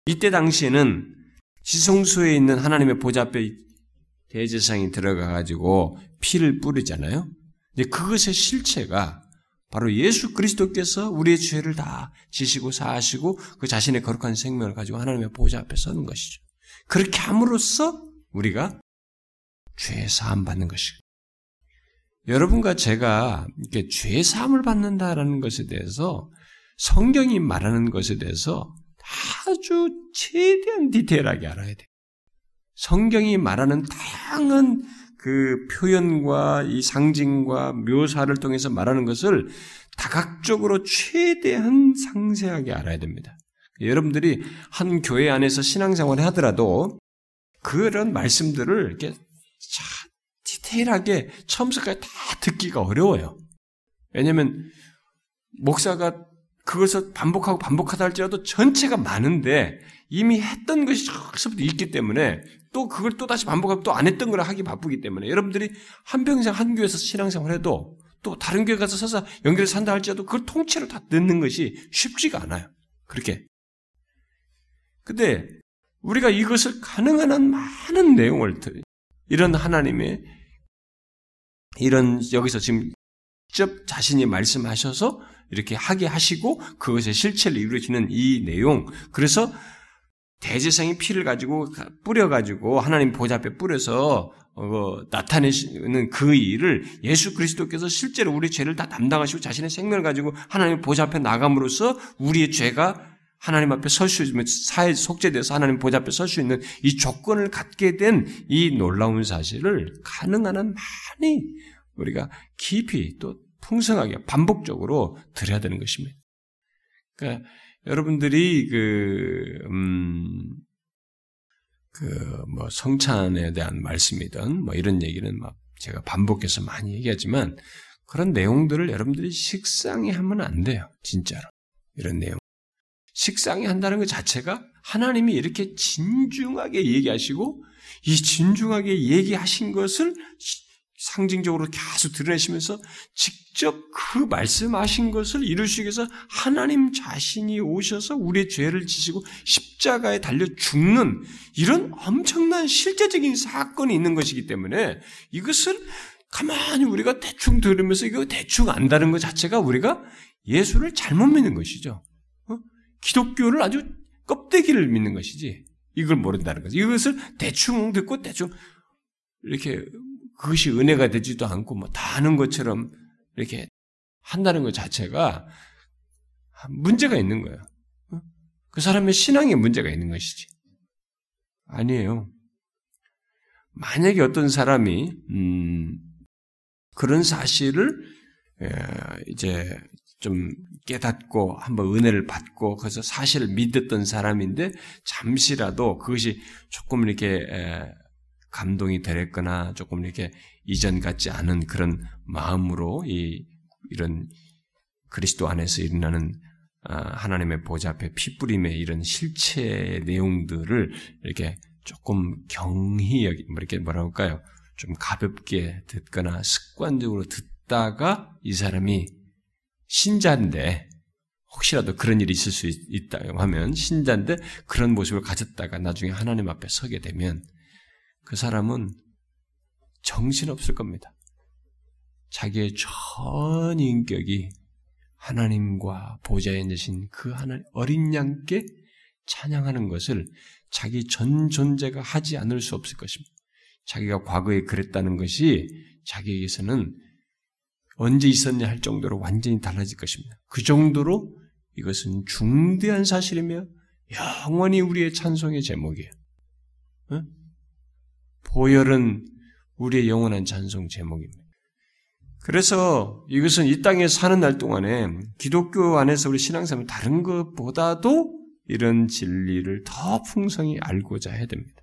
이때 당시에는 지성소에 있는 하나님의 보좌 앞에 대제상이 들어가 가지고 피를 뿌리잖아요. 근데 그것의 실체가 바로 예수 그리스도께서 우리의 죄를 다 지시고 사하시고 그 자신의 거룩한 생명을 가지고 하나님의 보좌 앞에 서는 것이죠. 그렇게 함으로써 우리가 죄 사함 받는 것이죠. 여러분과 제가 이렇게 죄 사함을 받는다라는 것에 대해서 성경이 말하는 것에 대해서 아주 최대한 디테일하게 알아야 돼요. 성경이 말하는 다양한 그 표현과 이 상징과 묘사를 통해서 말하는 것을 다각적으로 최대한 상세하게 알아야 됩니다. 여러분들이 한 교회 안에서 신앙생활을 하더라도 그런 말씀들을 이렇게 디테일하게 처음부터까지 다 듣기가 어려워요. 왜냐하면 목사가 그것을 반복하고 반복하다 할지라도 전체가 많은데 이미 했던 것이 처음부터 있기 때문에 또 그걸 또 다시 반복하고 또 안 했던 걸 하기 바쁘기 때문에 여러분들이 한평생 한 교회에서 신앙생활 해도 또 다른 교회 가서 서서 연결해서 산다 할지라도 그걸 통째로 다 듣는 것이 쉽지가 않아요. 그렇게. 근데 우리가 이것을 가능한 한 많은 내용을 이런 하나님의 이런 여기서 지금 직접 자신이 말씀하셔서 이렇게 하게 하시고 그것의 실체를 이루어지는 이 내용. 그래서 대제사장이 피를 가지고 뿌려가지고 하나님 보좌 앞에 뿌려서 어, 나타내시는 그 일을 예수 그리스도께서 실제로 우리 죄를 다 담당하시고 자신의 생명을 가지고 하나님 보좌 앞에 나감으로써 우리의 죄가 하나님 앞에 설 수 있으면 사회 속죄돼서 하나님 보좌 앞에 설 수 있는 이 조건을 갖게 된 이 놀라운 사실을 가능한 한 많이 우리가 깊이 또 풍성하게 반복적으로 들어야 되는 것입니다. 그러니까 여러분들이 그, 음, 그, 뭐, 성찬에 대한 말씀이든, 뭐, 이런 얘기는 막 제가 반복해서 많이 얘기하지만, 그런 내용들을 여러분들이 식상히 하면 안 돼요. 진짜로. 이런 내용. 식상히 한다는 것 자체가 하나님이 이렇게 진중하게 얘기하시고, 이 진중하게 얘기하신 것을 상징적으로 계속 드러내시면서 직접 그 말씀하신 것을 이루시기 위해서 하나님 자신이 오셔서 우리의 죄를 지시고 십자가에 달려 죽는 이런 엄청난 실제적인 사건이 있는 것이기 때문에 이것을 가만히 우리가 대충 들으면서 이거 대충 안다는 것 자체가 우리가 예수를 잘못 믿는 것이죠. 어? 기독교를 아주 껍데기를 믿는 것이지 이걸 모른다는 거죠. 이것을 대충 듣고 대충 이렇게 그것이 은혜가 되지도 않고 뭐 다 아는 것처럼 이렇게 한다는 것 자체가 문제가 있는 거예요. 어? 그 사람의 신앙에 문제가 있는 것이지. 아니에요. 만약에 어떤 사람이 음, 그런 사실을 이제 좀 깨닫고 한번 은혜를 받고 그래서 사실을 믿었던 사람인데 잠시라도 그것이 조금 이렇게 감동이 되랬거나 조금 이렇게 이전 같지 않은 그런 마음으로 이 이런 그리스도 안에서 일어나는 아, 하나님의 보좌 앞에 피뿌림의 이런 실체 내용들을 이렇게 조금 경히 여기 뭐 이렇게 뭐라 할까요? 좀 가볍게 듣거나 습관적으로 듣다가 이 사람이 신자인데 혹시라도 그런 일이 있을 수 있다 하면 신자인데 그런 모습을 가졌다가 나중에 하나님 앞에 서게 되면 그 사람은 정신없을 겁니다. 자기의 전 인격이 하나님과 보좌에 앉으신 그 하나님 어린 양께 찬양하는 것을 자기 전 존재가 하지 않을 수 없을 것입니다. 자기가 과거에 그랬다는 것이 자기에게서는 언제 있었냐 할 정도로 완전히 달라질 것입니다. 그 정도로 이것은 중대한 사실이며 영원히 우리의 찬송의 제목이에요. 보혈은 우리의 영원한 찬송 제목입니다. 그래서 이것은 이 땅에 사는 날 동안에 기독교 안에서 우리 신앙생활 다른 것보다도 이런 진리를 더 풍성히 알고자 해야 됩니다.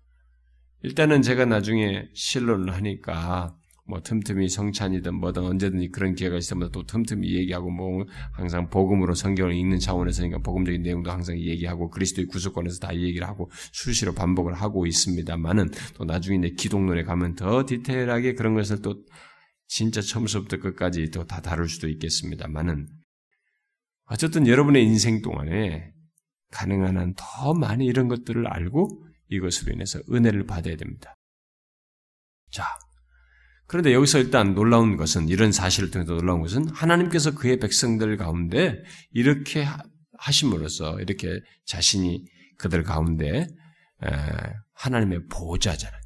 일단은 제가 나중에 실론을 하니까 뭐 틈틈이 성찬이든 뭐든 언제든지 그런 기회가 있으면 또 틈틈이 얘기하고 뭐 항상 복음으로 성경을 읽는 차원에서니까 복음적인 내용도 항상 얘기하고 그리스도의 구속권에서 다 얘기를 하고 수시로 반복을 하고 있습니다만은 또 나중에 내 기독론에 가면 더 디테일하게 그런 것을 또 진짜 처음부터 끝까지 또 다 다룰 수도 있겠습니다만은 어쨌든 여러분의 인생 동안에 가능한 한 더 많이 이런 것들을 알고 이것으로 인해서 은혜를 받아야 됩니다. 자, 그런데 여기서 일단 놀라운 것은 이런 사실을 통해서 놀라운 것은 하나님께서 그의 백성들 가운데 이렇게 하심으로써 이렇게 자신이 그들 가운데 하나님의 보좌잖아요.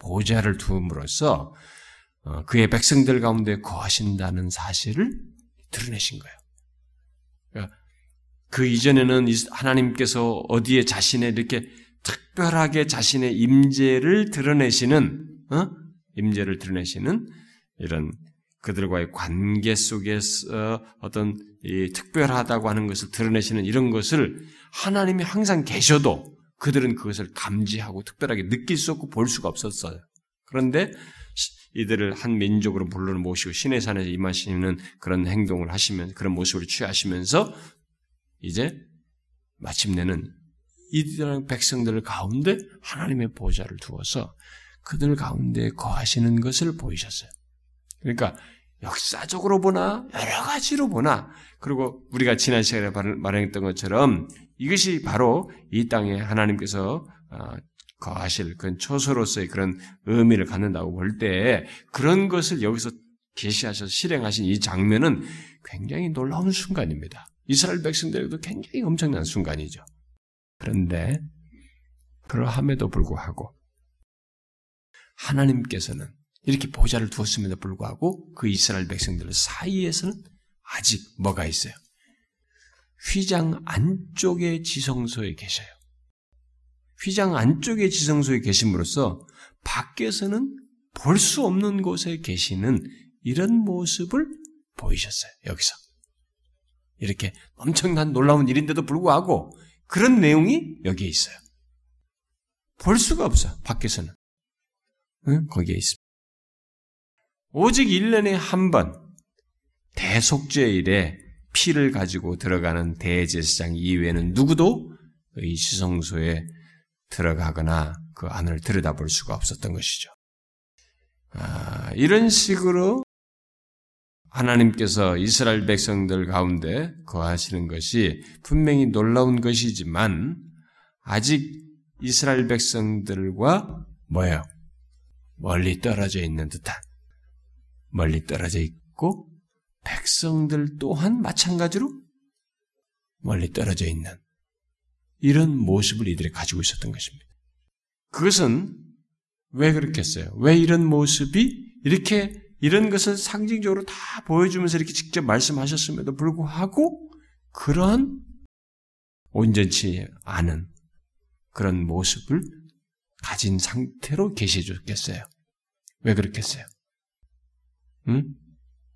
보좌를 두음으로써 어, 그의 백성들 가운데 거하신다는 사실을 드러내신 거예요. 그러니까 그 이전에는 하나님께서 어디에 자신의 이렇게 특별하게 자신의 임재를 드러내시는 어? 임재를 드러내시는 이런 그들과의 관계 속에서 어떤 특별하다고 하는 것을 드러내시는 이런 것을 하나님이 항상 계셔도 그들은 그것을 감지하고 특별하게 느낄 수 없고 볼 수가 없었어요. 그런데 이들을 한 민족으로 불러 모시고 신의 산에서 임하시는 그런 행동을 하시면 그런 모습을 취하시면서 이제 마침내는 이들 백성들 가운데 하나님의 보좌를 두어서 그들 가운데 거하시는 것을 보이셨어요. 그러니까 역사적으로 보나 여러 가지로 보나 그리고 우리가 지난 시간에 말했던 것처럼 이것이 바로 이 땅에 하나님께서 어, 거하실 그런 초소로서의 그런 의미를 갖는다고 볼 때 그런 것을 여기서 계시하셔서 실행하신 이 장면은 굉장히 놀라운 순간입니다. 이스라엘 백성들에게도 굉장히 엄청난 순간이죠. 그런데 그러함에도 불구하고 하나님께서는 이렇게 보좌를 두었음에도 불구하고 그 이스라엘 백성들 사이에서는 아직 뭐가 있어요? 휘장 안쪽의 지성소에 계셔요. 휘장 안쪽의 지성소에 계심으로써 밖에서는 볼 수 없는 곳에 계시는 이런 모습을 보이셨어요. 여기서. 이렇게 엄청난 놀라운 일인데도 불구하고 그런 내용이 여기에 있어요. 볼 수가 없어, 밖에서는. 응? 거기에 있습니다. 오직 1년에 한 번, 대속죄일에 피를 가지고 들어가는 대제사장 이외에는 누구도 이 시성소에 들어가거나 그 안을 들여다볼 수가 없었던 것이죠. 아, 이런 식으로 하나님께서 이스라엘 백성들 가운데 거하시는 것이 분명히 놀라운 것이지만 아직 이스라엘 백성들과 뭐예요? 멀리 떨어져 있는 듯한 멀리 떨어져 있고 백성들 또한 마찬가지로 멀리 떨어져 있는 이런 모습을 이들이 가지고 있었던 것입니다. 그것은 왜 그렇겠어요? 왜 이런 모습이 이렇게 이런 것을 상징적으로 다 보여주면서 이렇게 직접 말씀하셨음에도 불구하고 그러한 온전치 않은 그런 모습을 가진 상태로 계시해 줬겠어요. 왜 그렇겠어요? 응?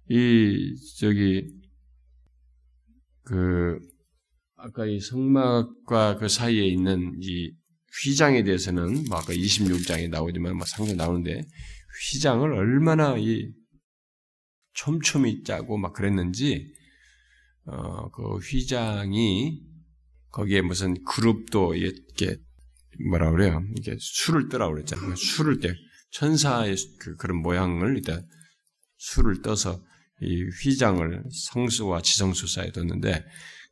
이, 저기, 그, 아까 이 성막과 그 사이에 있는 이 휘장에 대해서는 뭐 아까 26장에 나오지만 뭐 상당히 나오는데 휘장을 얼마나 이 촘촘히 짜고 막 그랬는지 어, 그 휘장이 거기에 무슨 그룹도 이렇게 뭐라 그래요? 이게 술을 뜨라 그랬잖아요. 술을 때 천사의 그 그런 모양을 일단 술을 떠서 이 휘장을 성수와 지성수 사이에 뒀는데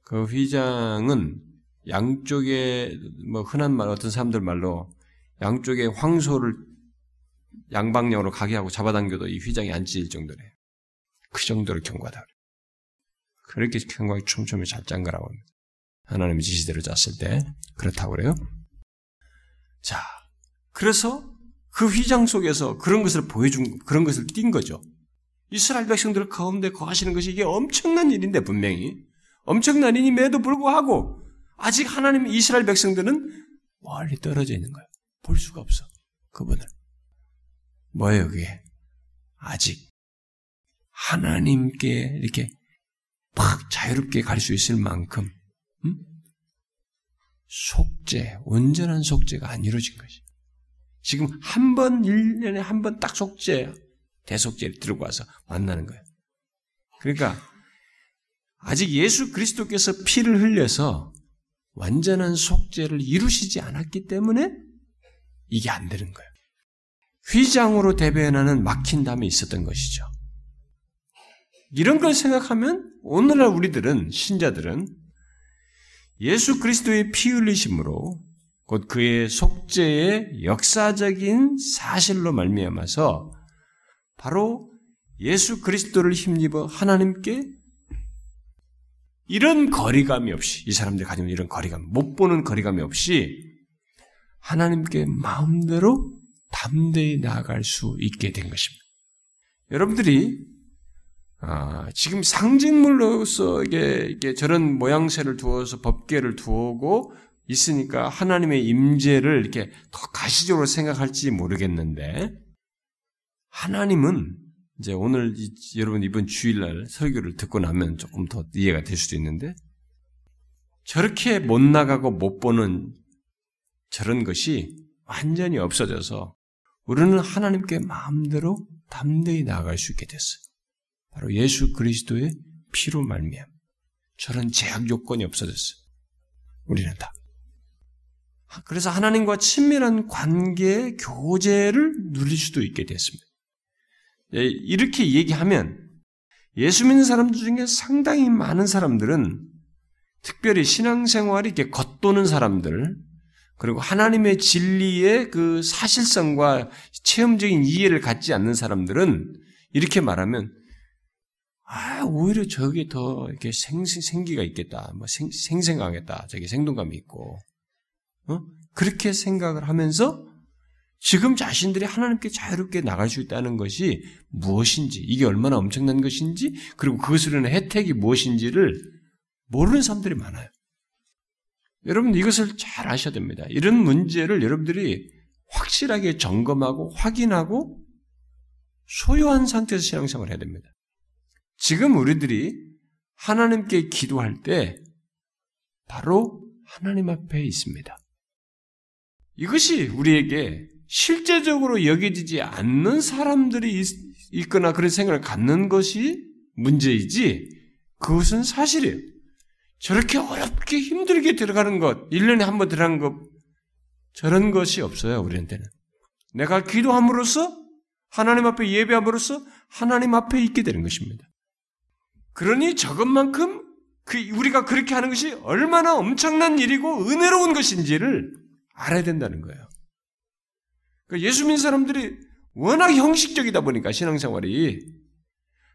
그 휘장은 양쪽에 뭐 흔한 말 어떤 사람들 말로 양쪽에 황소를 양방향으로 가게 하고 잡아당겨도 이 휘장이 안 찢을 정도래요. 그 정도로 경과다. 그렇게 경과가 촘촘히 잘 짠 거라고 합니다. 하나님의 지시대로 짰을 때 그렇다고 그래요. 자, 그래서 그 휘장 속에서 그런 것을 보여준 그런 것을 띈 거죠. 이스라엘 백성들 가운데 거하시는 것이 이게 엄청난 일인데 분명히 엄청난 일임에도 불구하고 아직 하나님 이스라엘 백성들은 멀리 떨어져 있는 거예요. 볼 수가 없어 그분을. 뭐예요 그게? 아직 하나님께 이렇게 막 자유롭게 갈 수 있을 만큼 음? 속죄, 온전한 속죄가 안 이루어진 것이. 지금 한 번, 1년에 한 번 딱 속죄, 대속죄를 들고 와서 만나는 거예요. 그러니까, 아직 예수 그리스도께서 피를 흘려서 완전한 속죄를 이루시지 않았기 때문에 이게 안 되는 거예요. 휘장으로 대변하는 막힌 담이 있었던 것이죠. 이런 걸 생각하면 오늘날 우리들은 신자들은 예수 그리스도의 피 흘리심으로 곧 그의 속죄의 역사적인 사실로 말미암아서 바로 예수 그리스도를 힘입어 하나님께 이런 거리감이 없이 이 사람들이 가지고 이런 거리감 못 보는 거리감이 없이 하나님께 마음대로 담대히 나아갈 수 있게 된 것입니다. 여러분들이 아, 지금 상징물로서 이게, 이게 저런 모양새를 두어서 법계를 두고 있으니까 하나님의 임재를 이렇게 더 가시적으로 생각할지 모르겠는데 하나님은 이제 오늘 이, 여러분 이번 주일날 설교를 듣고 나면 조금 더 이해가 될 수도 있는데 저렇게 못 나가고 못 보는 저런 것이 완전히 없어져서 우리는 하나님께 마음대로 담대히 나아갈 수 있게 됐어요. 바로 예수 그리스도의 피로 말미암. 저런 제약 요건이 없어졌어요. 우리는 다. 그래서 하나님과 친밀한 관계, 교제를 누릴 수도 있게 됐습니다. 예, 이렇게 얘기하면 예수 믿는 사람들 중에 상당히 많은 사람들은 특별히 신앙생활이 이렇게 겉도는 사람들, 그리고 하나님의 진리의 그 사실성과 체험적인 이해를 갖지 않는 사람들은 이렇게 말하면 아, 오히려 저게 더 이렇게 생, 생기가 있겠다. 뭐 생, 생생하겠다. 저게 생동감이 있고. 어? 그렇게 생각을 하면서 지금 자신들이 하나님께 자유롭게 나갈 수 있다는 것이 무엇인지, 이게 얼마나 엄청난 것인지, 그리고 그것으로 인한 혜택이 무엇인지를 모르는 사람들이 많아요. 여러분 이것을 잘 아셔야 됩니다. 이런 문제를 여러분들이 확실하게 점검하고 확인하고 소유한 상태에서 신앙생활을 해야 됩니다. 지금 우리들이 하나님께 기도할 때 바로 하나님 앞에 있습니다. 이것이 우리에게 실제적으로 여겨지지 않는 사람들이 있, 거나 그런 생각을 갖는 것이 문제이지 그것은 사실이에요. 저렇게 어렵게 힘들게 들어가는 것, 1년에 한 번 들어가는 것, 저런 것이 없어요, 우리한테는. 내가 기도함으로써, 하나님 앞에 예배함으로써 하나님 앞에 있게 되는 것입니다. 그러니 저것만큼 그 우리가 그렇게 하는 것이 얼마나 엄청난 일이고 은혜로운 것인지를 알아야 된다는 거예요. 그러니까 예수 믿는 사람들이 워낙 형식적이다 보니까 신앙생활이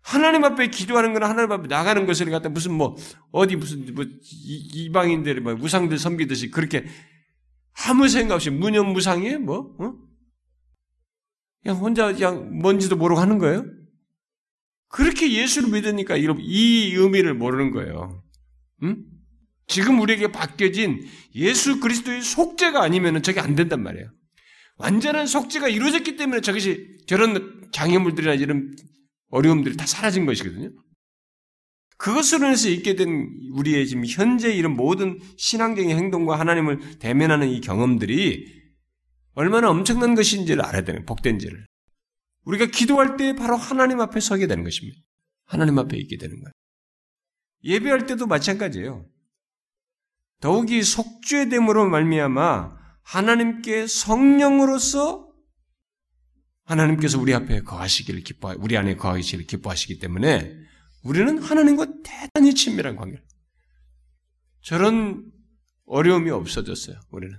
하나님 앞에 기도하는 거나 하나님 앞에 나가는 것을 갖다 무슨 뭐 어디 무슨 뭐 이방인들 뭐 우상들 섬기듯이 그렇게 아무 생각 없이 무념무상해 뭐 어? 그냥 혼자 그냥 뭔지도 모르고 하는 거예요. 그렇게 예수를 믿으니까 이 의미를 모르는 거예요. 응? 지금 우리에게 바뀌어진 예수 그리스도의 속죄가 아니면 저게 안 된단 말이에요. 완전한 속죄가 이루어졌기 때문에 저것이 저런 장애물들이나 이런 어려움들이 다 사라진 것이거든요. 그것으로 인해서 있게 된 우리의 지금 현재 이런 모든 신앙적인 행동과 하나님을 대면하는 이 경험들이 얼마나 엄청난 것인지를 알아야 되는 복된지를. 우리가 기도할 때 바로 하나님 앞에 서게 되는 것입니다. 하나님 앞에 있게 되는 거예요. 예배할 때도 마찬가지예요. 더욱이 속죄됨으로 말미암아 하나님께 성령으로서 하나님께서 우리 앞에 거하시기를 기뻐, 우리 안에 거하시기를 기뻐하시기 때문에 우리는 하나님과 대단히 친밀한 관계. 저런 어려움이 없어졌어요. 우리는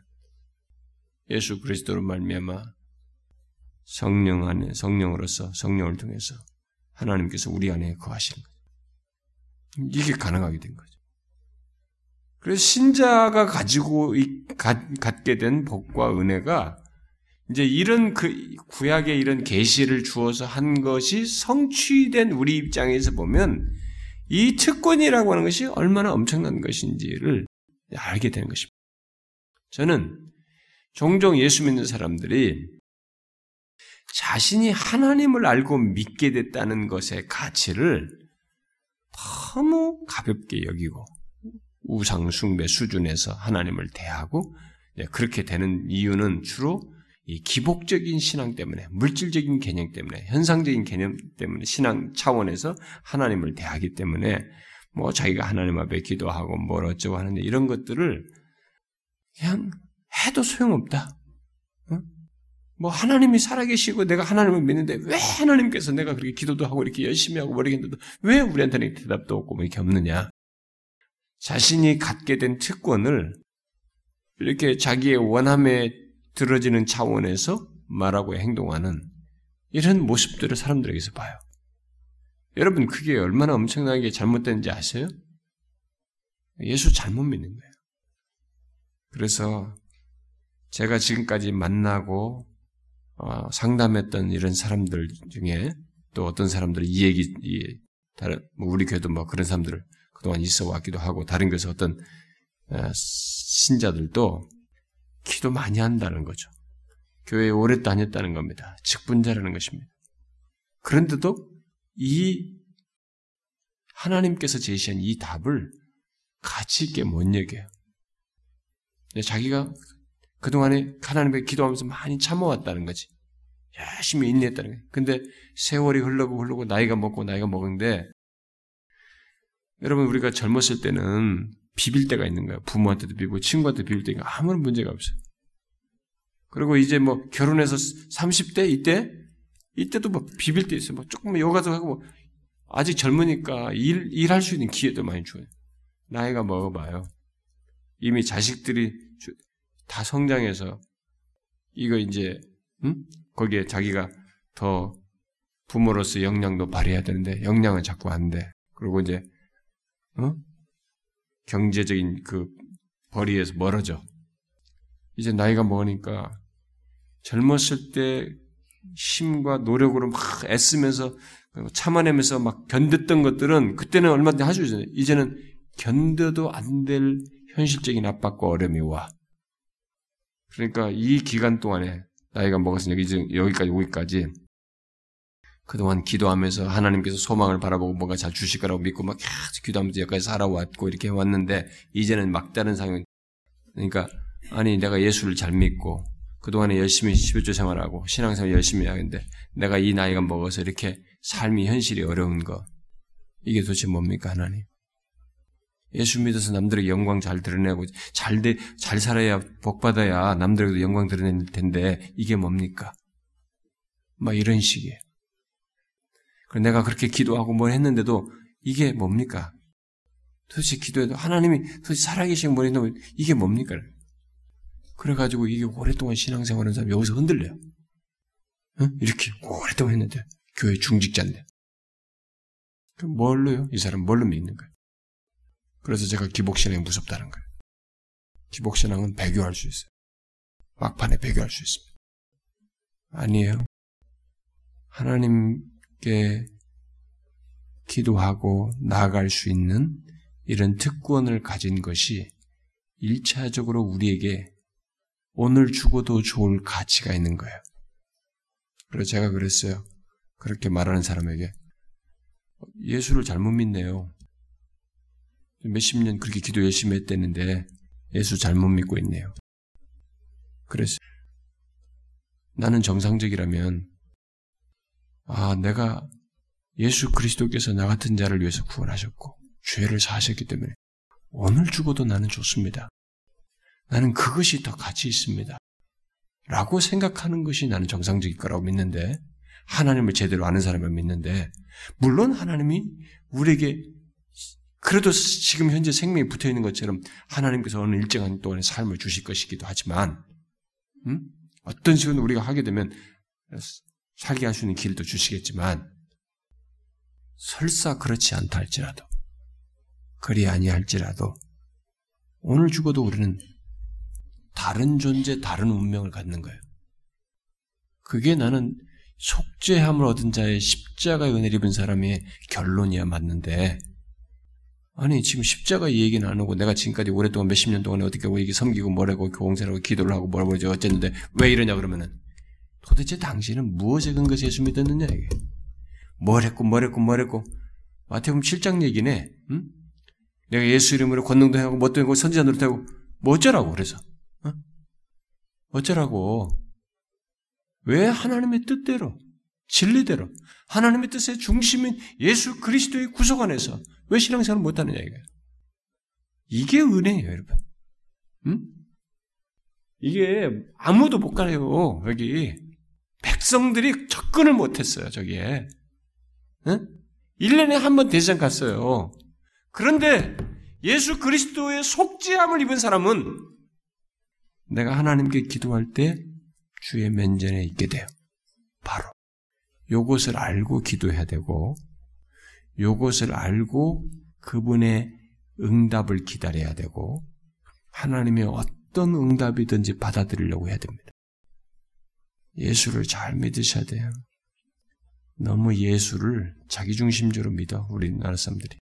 예수 그리스도로 말미암아 성령 안에 성령으로서 성령을 통해서 하나님께서 우리 안에 거하시는 거죠. 이게 가능하게 된 거죠. 그래서 신자가 가지고 갖게 된 복과 은혜가 이제 이런 그 구약의 이런 계시를 주어서 한 것이 성취된 우리 입장에서 보면 이 특권이라고 하는 것이 얼마나 엄청난 것인지를 알게 되는 것입니다. 저는 종종 예수 믿는 사람들이 자신이 하나님을 알고 믿게 됐다는 것의 가치를 너무 가볍게 여기고 우상숭배 수준에서 하나님을 대하고 그렇게 되는 이유는 주로 이 기복적인 신앙 때문에, 물질적인 개념 때문에, 현상적인 개념 때문에, 신앙 차원에서 하나님을 대하기 때문에, 뭐 자기가 하나님 앞에 기도하고 뭘 어쩌고 하는데 이런 것들을 그냥 해도 소용없다. 어? 뭐 하나님이 살아계시고 내가 하나님을 믿는데 왜 하나님께서 내가 그렇게 기도도 하고 이렇게 열심히 하고 모르겠는데도 왜 우리한테는 대답도 없고 뭐 이렇게 없느냐? 자신이 갖게 된 특권을 이렇게 자기의 원함에 들어지는 차원에서 말하고 행동하는 이런 모습들을 사람들에게서 봐요. 여러분, 그게 얼마나 엄청나게 잘못된지 아세요? 예수 잘못 믿는 거예요. 그래서 제가 지금까지 만나고 어, 상담했던 이런 사람들 중에 또 어떤 사람들이 이 얘기, 이, 다른, 뭐 우리 교회도 뭐 그런 사람들을 그동안 있어 왔기도 하고 다른 교회에서 어떤 어, 신자들도 기도 많이 한다는 거죠. 교회에 오래 다녔다는 겁니다. 직분자라는 것입니다. 그런데도 이 하나님께서 제시한 이 답을 가치 있게 못 여겨요. 자기가 그동안에 하나님께 기도하면서 많이 참아왔다는 거지. 열심히 인내했다는 거예요. 근데 세월이 흘러고 흘러고 나이가 먹고 나이가 먹은데 여러분 우리가 젊었을 때는 비빌 때가 있는 거예요. 부모한테도 비비고 친구한테 비빌 때가 아무런 문제가 없어요. 그리고 이제 뭐 결혼해서 30대 이때 이때도 뭐 비빌 때 있어요. 뭐 조금 요가도 하고 뭐 아직 젊으니까 일 일할 수 있는 기회도 많이 줘요. 나이가 먹어봐요. 이미 자식들이 다 성장해서 이거 이제 음? 거기에 자기가 더 부모로서 역량도 발휘해야 되는데 역량은 자꾸 안 돼. 그리고 이제 어? 경제적인 그 벌이에서 멀어져. 이제 나이가 먹으니까 젊었을 때 힘과 노력으로 막 애쓰면서 참아내면서 막 견뎠던 것들은 그때는 얼마든지 할수 있어요. 이제는 견뎌도 안 될 현실적인 압박과 어려움이 와. 그러니까 이 기간 동안에 나이가 먹었으니까 이제 여기까지 오기까지 그동안 기도하면서 하나님께서 소망을 바라보고 뭔가 잘 주실 거라고 믿고 막 계속 기도하면서 여기까지 살아왔고 이렇게 해왔는데 이제는 막다른 상황 그러니까 아니 내가 예수를 잘 믿고 그동안에 열심히 11조 생활하고 신앙생활 열심히 하는데 내가 이 나이가 먹어서 이렇게 삶이 현실이 어려운 거 이게 도대체 뭡니까 하나님? 예수 믿어서 남들에게 영광 잘 드러내고 잘, 돼, 잘 살아야 복 받아야 남들에게도 영광 드러낼 텐데 이게 뭡니까? 막 이런 식이에요. 내가 그렇게 기도하고 뭘 했는데도 이게 뭡니까? 도대체 기도해도 하나님이 도대체 살아계신 너무 이게 뭡니까? 그래가지고 이게 오랫동안 신앙생활하는 사람이 여기서 흔들려요. 응? 이렇게 오랫동안 했는데 교회 중직자인데. 그럼 뭘로요? 이 사람 뭘로 믿는 거예요? 그래서 제가 기복신앙이 무섭다는 거예요. 기복신앙은 배교할 수 있어요. 막판에 배교할 수 있습니다. 아니에요. 하나님께 기도하고 나아갈 수 있는 이런 특권을 가진 것이 일차적으로 우리에게 오늘 죽어도 좋을 가치가 있는 거예요. 그래서 제가 그랬어요. 그렇게 말하는 사람에게 예수를 잘못 믿네요. 몇십 년 그렇게 기도 열심히 했댔는데 예수 잘못 믿고 있네요. 그래서 나는 정상적이라면 아 내가 예수 그리스도께서 나 같은 자를 위해서 구원하셨고 죄를 사하셨기 때문에 오늘 죽어도 나는 좋습니다. 나는 그것이 더 가치 있습니다. 라고 생각하는 것이 나는 정상적일 거라고 믿는데 하나님을 제대로 아는 사람을 믿는데 물론 하나님이 우리에게 그래도 지금 현재 생명이 붙어 있는 것처럼 하나님께서 어느 일정한 동안의 삶을 주실 것이기도 하지만, 음? 어떤 식으로 우리가 하게 되면 살게 할 수 있는 길도 주시겠지만, 설사 그렇지 않다 할지라도, 그리 아니할지라도, 오늘 죽어도 우리는 다른 존재, 다른 운명을 갖는 거예요. 그게 나는 속죄함을 얻은 자의 십자가의 은혜를 입은 사람의 결론이야 맞는데, 아니 지금 십자가 얘기는 안 하고 내가 지금까지 오랫동안 몇십 년 동안에 어떻게 왜 이게 섬기고 뭐라고 교홍세라고 기도를 하고 뭐라고 이제 어쨌는데 왜 이러냐 그러면은 도대체 당신은 무엇에 근거해서 예수 믿었느냐 이게. 뭘 했고 뭘 했고 뭘 했고. 마태복음 7장 얘기네. 응? 내가 예수 이름으로 권능도 하고 뭣도 하고 선지자 노릇하고 뭐 어쩌라고 그래서? 어? 어쩌라고? 왜 하나님의 뜻대로 진리대로 하나님의 뜻의 중심인 예수 그리스도의 구속 안에서 왜 신앙생활을 못하느냐 이거예요. 이게 은혜예요, 여러분. 음? 이게 아무도 못 가요, 여기. 백성들이 접근을 못했어요, 저기에. 응? 1년에 한 번 대장 갔어요. 그런데 예수 그리스도의 속죄함을 입은 사람은 내가 하나님께 기도할 때 주의 면전에 있게 돼요. 바로. 요것을 알고 기도해야 되고, 요것을 알고 그분의 응답을 기다려야 되고 하나님의 어떤 응답이든지 받아들이려고 해야 됩니다. 예수를 잘 믿으셔야 돼요. 너무 예수를 자기중심적으로 믿어 우리나라 사람들이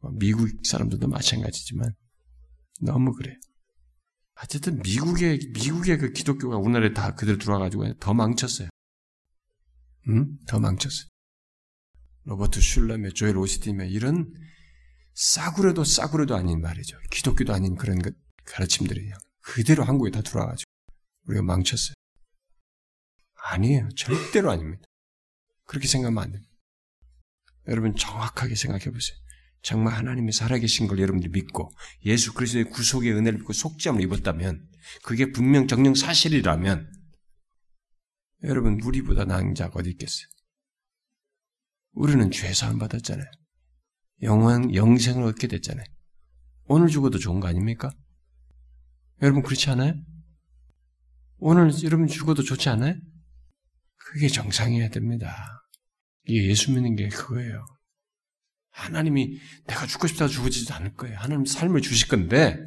뭐 미국 사람들도 마찬가지지만 너무 그래요. 어쨌든 미국의 미국의 그 기독교가 우리나라에 다 그대로 들어와가지고 더 망쳤어요. 음? 더 망쳤어요. 로버트 슐러며 조엘 오스틴며 이런 싸구려도 싸구려도 아닌 말이죠. 기독교도 아닌 그런 가르침들이 그대로 한국에 다 들어와가지고 우리가 망쳤어요. 아니에요. 절대로 아닙니다. 그렇게 생각하면 안 됩니다. 여러분 정확하게 생각해 보세요. 정말 하나님이 살아계신 걸 여러분들이 믿고 예수 그리스도의 구속의 은혜를 믿고 속죄함을 입었다면 그게 분명 정령 사실이라면 여러분 우리보다 나은 자가 어디 있겠어요? 우리는 죄 사함 받았잖아요. 영원 영생을 얻게 됐잖아요. 오늘 죽어도 좋은 거 아닙니까? 여러분 그렇지 않아요? 오늘 여러분 죽어도 좋지 않아요? 그게 정상이어야 됩니다. 이게 예수 믿는 게 그거예요. 하나님이 내가 죽고 싶다 죽어지지도 않을 거예요. 하나님 삶을 주실 건데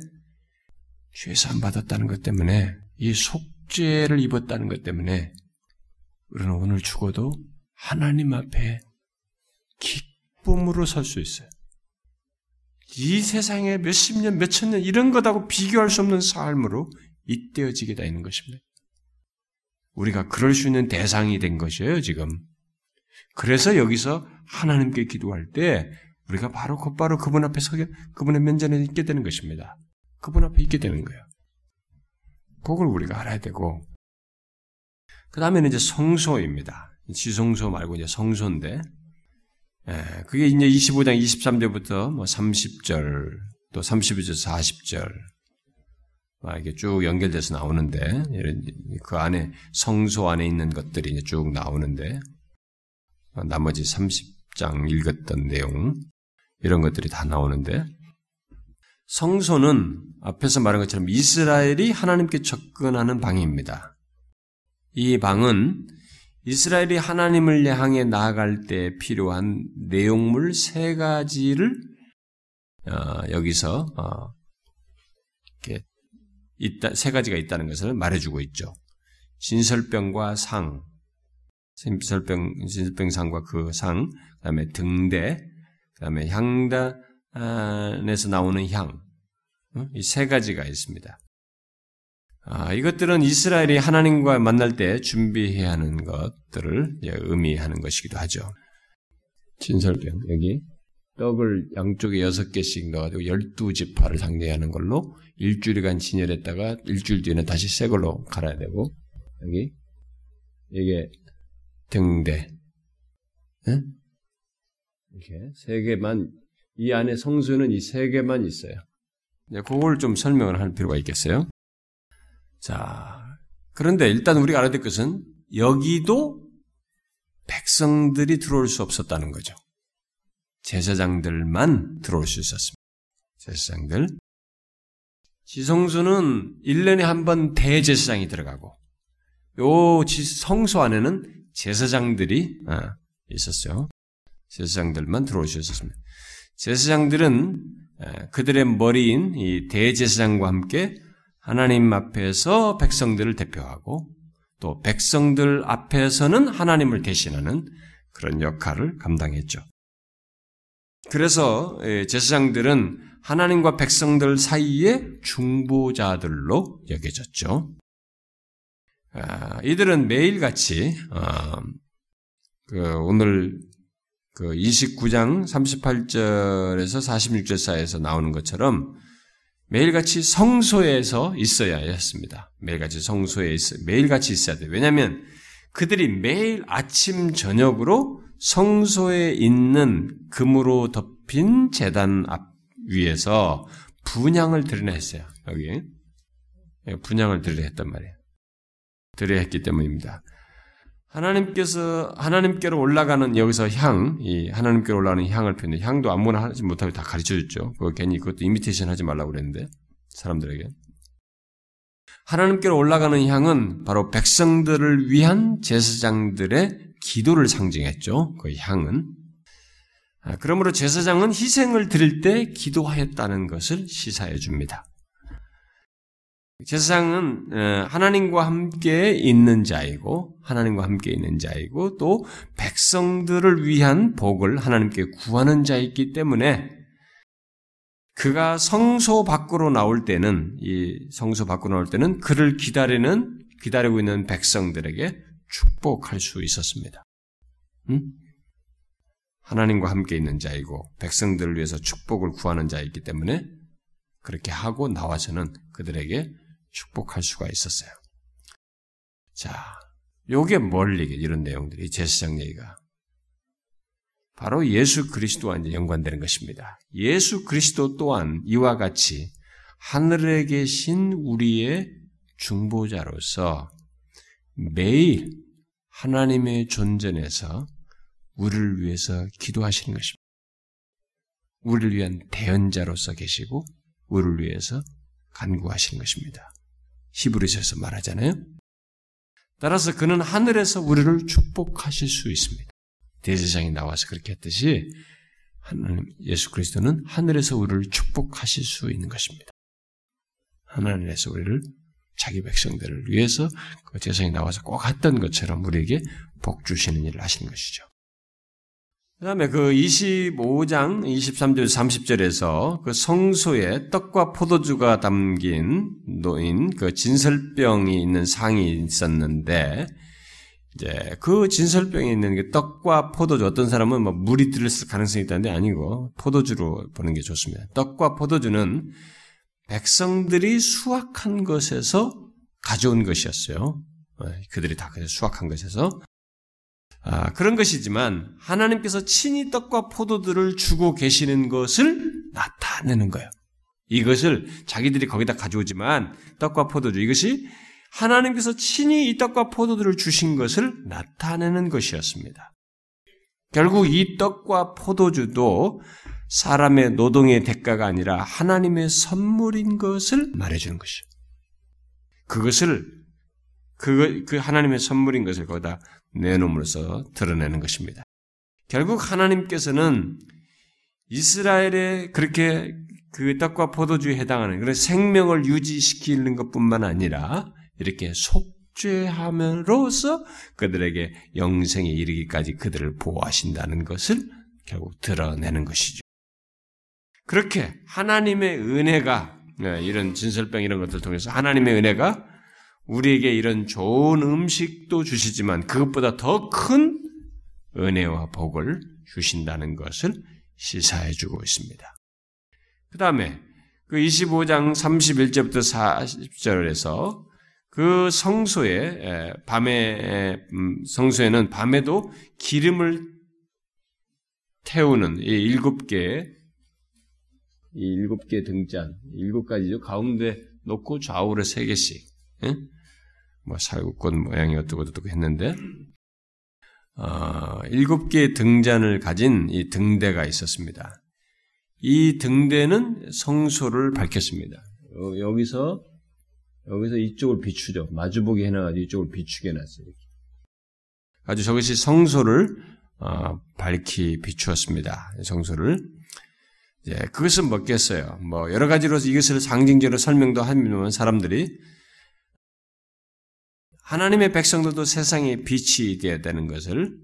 죄산 받았다는 것 때문에 이 속죄를 입었다는 것 때문에 우리는 오늘 죽어도 하나님 앞에 기쁨으로 설 수 있어요. 이 세상에 몇십 년, 몇천 년 이런 것하고 비교할 수 없는 삶으로 잇대어지게 되는 것입니다. 우리가 그럴 수 있는 대상이 된 것이에요, 지금. 그래서 여기서 하나님께 기도할 때 우리가 바로 곧바로 그분 앞에 서게, 그분의 면전에 있게 되는 것입니다. 그분 앞에 있게 되는 거예요. 그걸 우리가 알아야 되고, 그 다음에는 이제 성소입니다. 지성소 말고 이제 성소인데, 예, 그게 이제 25장 23절부터 뭐 30절, 또 32절, 40절, 막 이게 쭉 연결돼서 나오는데, 그 안에, 성소 안에 있는 것들이 이제 쭉 나오는데, 나머지 30장 읽었던 내용, 이런 것들이 다 나오는데, 성소는 앞에서 말한 것처럼 이스라엘이 하나님께 접근하는 방입니다. 이 방은 이스라엘이 하나님을 향해 나아갈 때 필요한 내용물 세 가지를 어, 여기서 어, 이렇게 있다, 세 가지가 있다는 것을 말해주고 있죠. 진설병과 상, 진설병, 진설병상과 그 상, 그 다음에 등대, 그 다음에 향단에서 나오는 향, 어? 이세 가지가 있습니다. 아, 이것들은 이스라엘이 하나님과 만날 때 준비해야 하는 것들을 의미하는 것이기도 하죠. 진설병 여기 떡을 양쪽에 여섯 개씩 넣어가지고 열두 지파를 상대하는 걸로 일주일간 진열했다가 일주일 뒤에는 다시 새 걸로 갈아야 되고 여기 이게 등대 네? 이렇게 세 개만 이 안에 성수는 이 세 개만 있어요. 그걸 좀 설명을 할 필요가 있겠어요. 자, 그런데 일단 우리가 알아야 될 것은 여기도 백성들이 들어올 수 없었다는 거죠. 제사장들만 들어올 수 있었습니다. 제사장들. 지성수는 1년에 한 번 대제사장이 들어가고, 요 성소 안에는 제사장들이 아, 있었어요. 제사장들만 들어올 수 있었습니다. 제사장들은 그들의 머리인 이 대제사장과 함께 하나님 앞에서 백성들을 대표하고 또 백성들 앞에서는 하나님을 대신하는 그런 역할을 감당했죠. 그래서 예, 제사장들은 하나님과 백성들 사이의 중보자들로 여겨졌죠. 아, 이들은 매일같이 아, 그 오늘 그 29장 38절에서 46절 사이에서 나오는 것처럼 매일같이 성소에서 있어야 했습니다. 매일같이 성소에 있어 매일같이 있어야 돼. 왜냐하면 그들이 매일 아침 저녁으로 성소에 있는 금으로 덮인 재단 앞 위에서 분양을 드려야 했어요. 여기 예, 분양을 드려야 했단 말이에요. 드려야 했기 때문입니다. 하나님께서 하나님께로 올라가는 여기서 향, 이 하나님께로 올라가는 향을 표현해. 향도 아무나 하지 못하고 다 가르쳐 줬죠. 그거 괜히 그것도 이미테이션 하지 말라고 그랬는데 사람들에게. 하나님께로 올라가는 향은 바로 백성들을 위한 제사장들의 기도를 상징했죠. 그 향은. 아, 그러므로 제사장은 희생을 드릴 때 기도하였다는 것을 시사해 줍니다. 제사장은 어, 하나님과 함께 있는 자이고 하나님과 함께 있는 자이고 또 백성들을 위한 복을 하나님께 구하는 자이기 때문에 그가 성소 밖으로 나올 때는 이 성소 밖으로 나올 때는 그를 기다리는 기다리고 있는 백성들에게 축복할 수 있었습니다. 응? 하나님과 함께 있는 자이고 백성들을 위해서 축복을 구하는 자이기 때문에 그렇게 하고 나와서는 그들에게 축복할 수가 있었어요. 자, 요게 뭘 얘기해? 이런 내용들이 제사장 얘기가 바로 예수 그리스도와 연관되는 것입니다. 예수 그리스도 또한 이와 같이 하늘에 계신 우리의 중보자로서 매일 하나님의 존전에서 우리를 위해서 기도하시는 것입니다. 우리를 위한 대언자로서 계시고 우리를 위해서 간구하시는 것입니다. 히브리서에서 말하잖아요. 따라서 그는 하늘에서 우리를 축복하실 수 있습니다. 대제장이 나와서 그렇게 했듯이 하나님 예수 그리스도는 하늘에서 우리를 축복하실 수 있는 것입니다. 하나님에서 우리를 자기 백성들을 위해서 그 제사장이 나와서 꼭 했던 것처럼 우리에게 복 주시는 일을 하시는 것이죠. 그 다음에 그 25장 23절 30절에서 그 성소에 떡과 포도주가 담긴 노인 그 진설병이 있는 상이 있었는데 이제 그 진설병에 있는 게 떡과 포도주 어떤 사람은 뭐 물이 들었을 가능성이 있다는데 아니고 포도주로 보는 게 좋습니다. 떡과 포도주는 백성들이 수확한 것에서 가져온 것이었어요. 어, 그들이 다 수확한 것에서 아, 그런 것이지만 하나님께서 친히 떡과 포도들을 주고 계시는 것을 나타내는 거예요. 이것을 자기들이 거기다 가져오지만 떡과 포도주 이것이 하나님께서 친히 이 떡과 포도들을 주신 것을 나타내는 것이었습니다. 결국 이 떡과 포도주도 사람의 노동의 대가가 아니라 하나님의 선물인 것을 말해주는 것이요. 그것을 그, 그 하나님의 선물인 것을 거기다 내놓음으로써 드러내는 것입니다. 결국 하나님께서는 이스라엘에 그렇게 그 떡과 포도주에 해당하는 그런 생명을 유지시키는 것뿐만 아니라 이렇게 속죄함으로써 그들에게 영생에 이르기까지 그들을 보호하신다는 것을 결국 드러내는 것이죠. 그렇게 하나님의 은혜가 네, 이런 진설병 이런 것들 통해서 하나님의 은혜가 우리에게 이런 좋은 음식도 주시지만 그것보다 더 큰 은혜와 복을 주신다는 것을 시사해 주고 있습니다. 그 다음에 그 25장 31절부터 40절에서 그 성소에 밤에 음, 성소에는 밤에도 기름을 태우는 이 일곱 개의 이 일곱 개 등잔 일곱 가지죠 가운데 놓고 좌우로 세 개씩 응? 뭐 살구꽃 모양이 어떻고 어떻고 했는데 어, 일곱 개의 등잔을 가진 이 등대가 있었습니다. 이 등대는 성소를 밝혔습니다. 어, 여기서 여기서 이쪽을 비추죠. 마주보게 해놔가지고 이쪽을 비추게 해놨어요. 아주 저것이 성소를 어, 밝히 비추었습니다. 성소를. 이제 그것은 뭐겠어요? 뭐 여러 가지로 이것을 상징적으로 설명도 하면 사람들이 하나님의 백성들도 세상에 빛이 되어야 되는 것을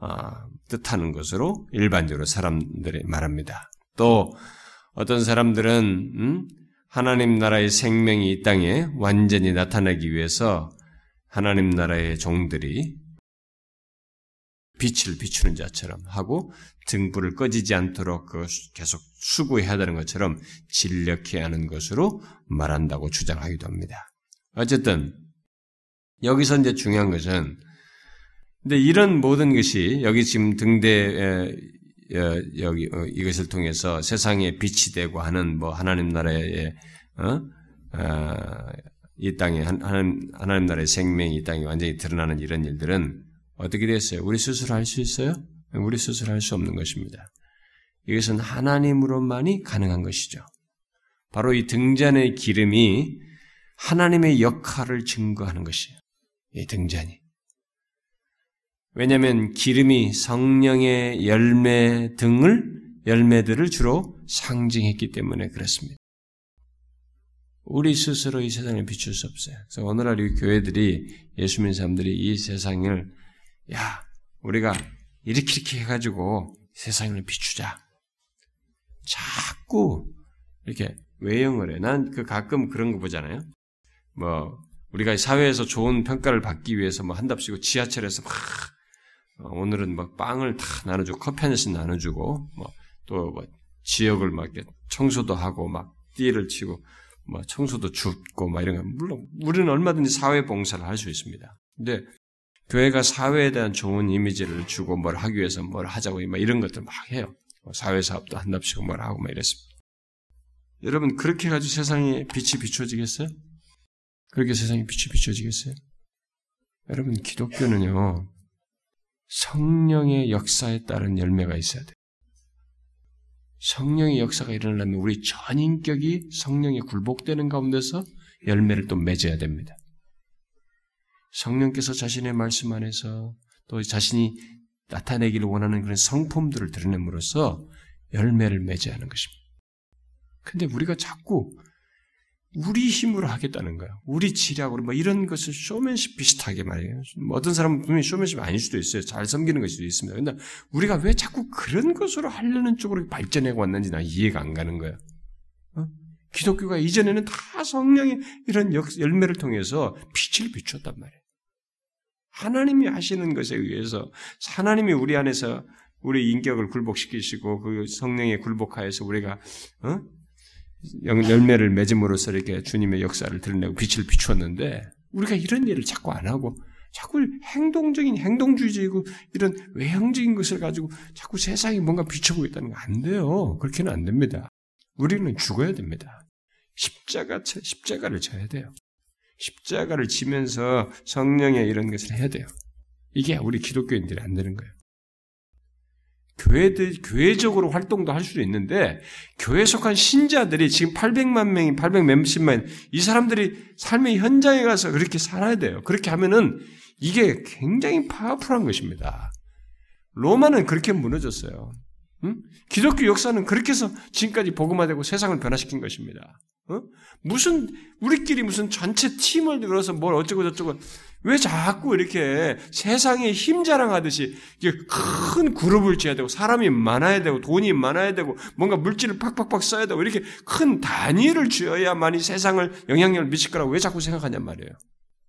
어, 뜻하는 것으로 일반적으로 사람들이 말합니다. 또 어떤 사람들은 음? 하나님 나라의 생명이 이 땅에 완전히 나타나기 위해서 하나님 나라의 종들이 빛을 비추는 자처럼 하고 등불을 꺼지지 않도록 그 계속 수고해야 되는 것처럼 진력해야 하는 것으로 말한다고 주장하기도 합니다. 어쨌든 여기서 이제 중요한 것은 근데 이런 모든 것이 여기 지금 등대 여기 어, 이것을 통해서 세상에 빛이 되고 하는 뭐 하나님 나라의 어? 아, 이 땅에 하나님, 하나님 나라의 생명이 이 땅에 완전히 드러나는 이런 일들은 어떻게 됐어요? 우리 스스로 할 수 있어요? 우리 스스로 할 수 없는 것입니다. 이것은 하나님으로만이 가능한 것이죠. 바로 이 등잔의 기름이 하나님의 역할을 증거하는 것이에요. 이 등잔이. 왜냐하면 기름이 성령의 열매 등을 열매들을 주로 상징했기 때문에 그렇습니다. 우리 스스로 이 세상을 비출 수 없어요. 그래서 오늘날 이 교회들이 예수 믿는 사람들이 이 세상을 야 우리가 이렇게 이렇게 해가지고 세상을 비추자. 자꾸 이렇게 외형을 해. 난 그 가끔 그런 거 보잖아요. 뭐 우리가 사회에서 좋은 평가를 받기 위해서 뭐 한답시고 지하철에서 막 어, 오늘은 막 빵을 다 나눠주고 커피 한 잔씩 나눠주고 뭐또 뭐 지역을 막 청소도 하고 막 띠를 치고 뭐 청소도 줍고 막 이런 거 물론 우리는 얼마든지 사회 봉사를 할 수 있습니다. 근데 교회가 사회에 대한 좋은 이미지를 주고 뭘 하기 위해서 뭘 하자고 막 이런 것들 막 해요. 뭐 사회 사업도 한답시고 뭘 하고 막 이랬습니다. 여러분 그렇게 가지고 세상에 빛이 비춰지겠어요? 그렇게 세상에 빛이 비춰지겠어요? 여러분 기독교는요 성령의 역사에 따른 열매가 있어야 돼요. 성령의 역사가 일어나면 우리 전인격이 성령에 굴복되는 가운데서 열매를 또 맺어야 됩니다. 성령께서 자신의 말씀 안에서 또 자신이 나타내기를 원하는 그런 성품들을 드러냄으로써 열매를 맺어야 하는 것입니다. 근데 우리가 자꾸 우리 힘으로 하겠다는 거예요. 우리 지략으로 뭐 이런 것을 쇼맨십 비슷하게 말이에요. 뭐 어떤 사람은 분명히 쇼맨십 아닐 수도 있어요. 잘 섬기는 것일 수도 있습니다. 근데 우리가 왜 자꾸 그런 것으로 하려는 쪽으로 발전해 왔는지 나 이해가 안 가는 거예요. 어? 기독교가 이전에는 다 성령의 이런 열매를 통해서 빛을 비췄단 말이에요. 하나님이 하시는 것에 의해서 하나님이 우리 안에서 우리 인격을 굴복시키시고 그 성령에 굴복하여서 우리가 어? 열매를 맺음으로써 이렇게 주님의 역사를 드러내고 빛을 비추었는데 우리가 이런 일을 자꾸 안 하고 자꾸 행동적인 행동주의적이고 이런 외형적인 것을 가지고 자꾸 세상이 뭔가 비춰보고 있다는 거 안 돼요. 그렇게는 안 됩니다. 우리는 죽어야 됩니다. 십자가 십자가를 져야 돼요. 십자가를 지면서 성령의 이런 것을 해야 돼요. 이게 우리 기독교인들이 안 되는 거예요. 교회들, 교회적으로 활동도 할 수도 있는데, 교회 속한 신자들이 지금 800만 명이, 800 몇십만, 이 사람들이 삶의 현장에 가서 그렇게 살아야 돼요. 그렇게 하면은 이게 굉장히 파워풀한 것입니다. 로마는 그렇게 무너졌어요. 응? 기독교 역사는 그렇게 해서 지금까지 복음화되고 세상을 변화시킨 것입니다. 어? 무슨 우리끼리 무슨 전체 팀을 들어서 뭘 어쩌고 저쩌고 왜 자꾸 이렇게 세상에 힘 자랑하듯이 큰 그룹을 지어야 되고 사람이 많아야 되고 돈이 많아야 되고 뭔가 물질을 팍팍팍 써야 되고 이렇게 큰 단위를 지어야만이 세상을 영향력을 미칠 거라고 왜 자꾸 생각하냔 말이에요.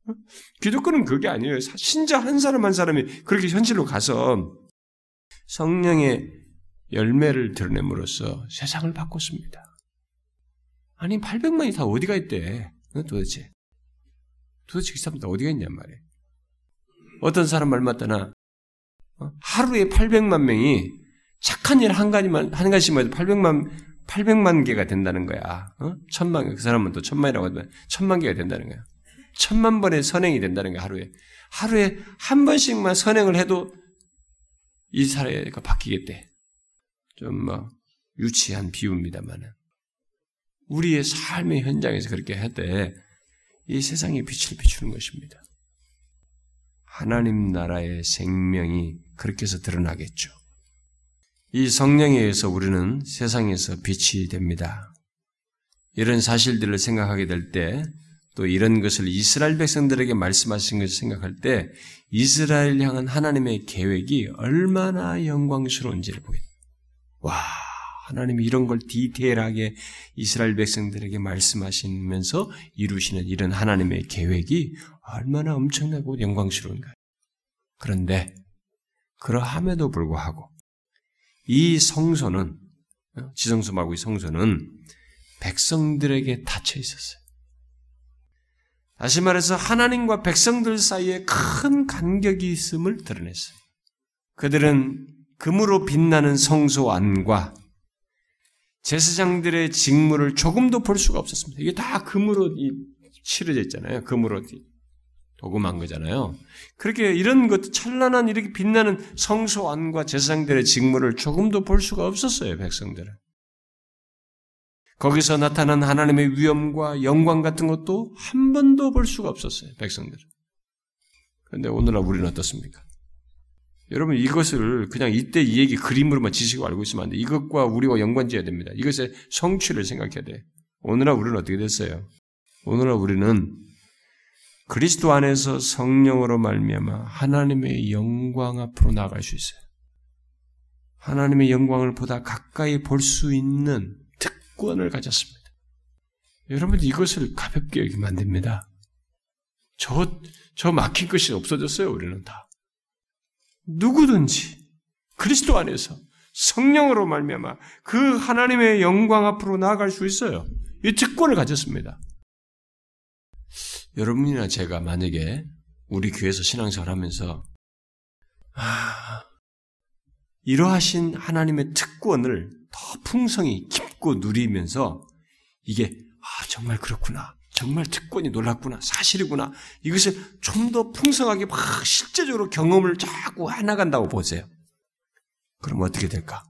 어? 기독교는 그게 아니에요. 신자 한 사람 한 사람이 그렇게 현실로 가서 성령의 열매를 드러냄으로써 세상을 바꿨습니다. 아니 800만이 다 어디가 있대? 도대체 도대체 그 사람들 어디가 있냔 말이에요. 어떤 사람 말 맞다나 어? 하루에 800만 명이 착한 일 한 가지만 한 가지만 해도 800만 800만 개가 된다는 거야. 어? 천만 그 사람은 또 천만이라고 하면 천만 개가 된다는 거야. 천만 번의 선행이 된다는 거야 하루에. 하루에 한 번씩만 선행을 해도 이 사회가 바뀌겠대. 좀뭐 유치한 비유입니다만은 우리의 삶의 현장에서 그렇게 할때 이 세상에 빛을 비추는 것입니다. 하나님 나라의 생명이 그렇게 해서 드러나겠죠. 이 성령에 의해서 우리는 세상에서 빛이 됩니다. 이런 사실들을 생각하게 될 때, 또 이런 것을 이스라엘 백성들에게 말씀하신 것을 생각할 때, 이스라엘 향한 하나님의 계획이 얼마나 영광스러운지를 보게 됩니다. 와, 하나님이 이런 걸 디테일하게 이스라엘 백성들에게 말씀하시면서 이루시는 이런 하나님의 계획이 얼마나 엄청나고 영광스러운가요? 그런데 그러함에도 불구하고 이 성소는 지성소 말고 이 성소는 백성들에게 닫혀 있었어요. 다시 말해서 하나님과 백성들 사이에 큰 간격이 있음을 드러냈어요. 그들은 금으로 빛나는 성소 안과 제사장들의 직무를 조금도 볼 수가 없었습니다. 이게 다 금으로 치러져 있잖아요. 금으로 도금한 거잖아요. 그렇게 이런 것 찬란한 이렇게 빛나는 성소 안과 제사장들의 직무를 조금도 볼 수가 없었어요. 백성들은. 거기서 나타난 하나님의 위엄과 영광 같은 것도 한 번도 볼 수가 없었어요. 백성들은. 그런데 오늘날 우리는 어떻습니까? 여러분 이것을 그냥 이때 이 얘기 그림으로만 지식을 알고 있으면 안 돼. 이것과 우리와 연관지어야 됩니다. 이것의 성취를 생각해야 돼. 오늘날 우리는 어떻게 됐어요? 오늘날 우리는 그리스도 안에서 성령으로 말미암아 하나님의 영광 앞으로 나아갈 수 있어요. 하나님의 영광을 보다 가까이 볼 수 있는 특권을 가졌습니다. 여러분 이것을 가볍게 여기면 안 됩니다. 저, 저 막힌 것이 없어졌어요, 우리는 다. 누구든지 그리스도 안에서 성령으로 말미암아 그 하나님의 영광 앞으로 나아갈 수 있어요. 이 특권을 가졌습니다. 여러분이나 제가 만약에 우리 교회에서 신앙생활 하면서 아, 이러하신 하나님의 특권을 더 풍성히 깊고 누리면서 이게 아, 정말 그렇구나. 정말 특권이 놀랍구나. 사실이구나. 이것을 좀 더 풍성하게 막 실제적으로 경험을 자꾸 해나간다고 보세요. 그럼 어떻게 될까?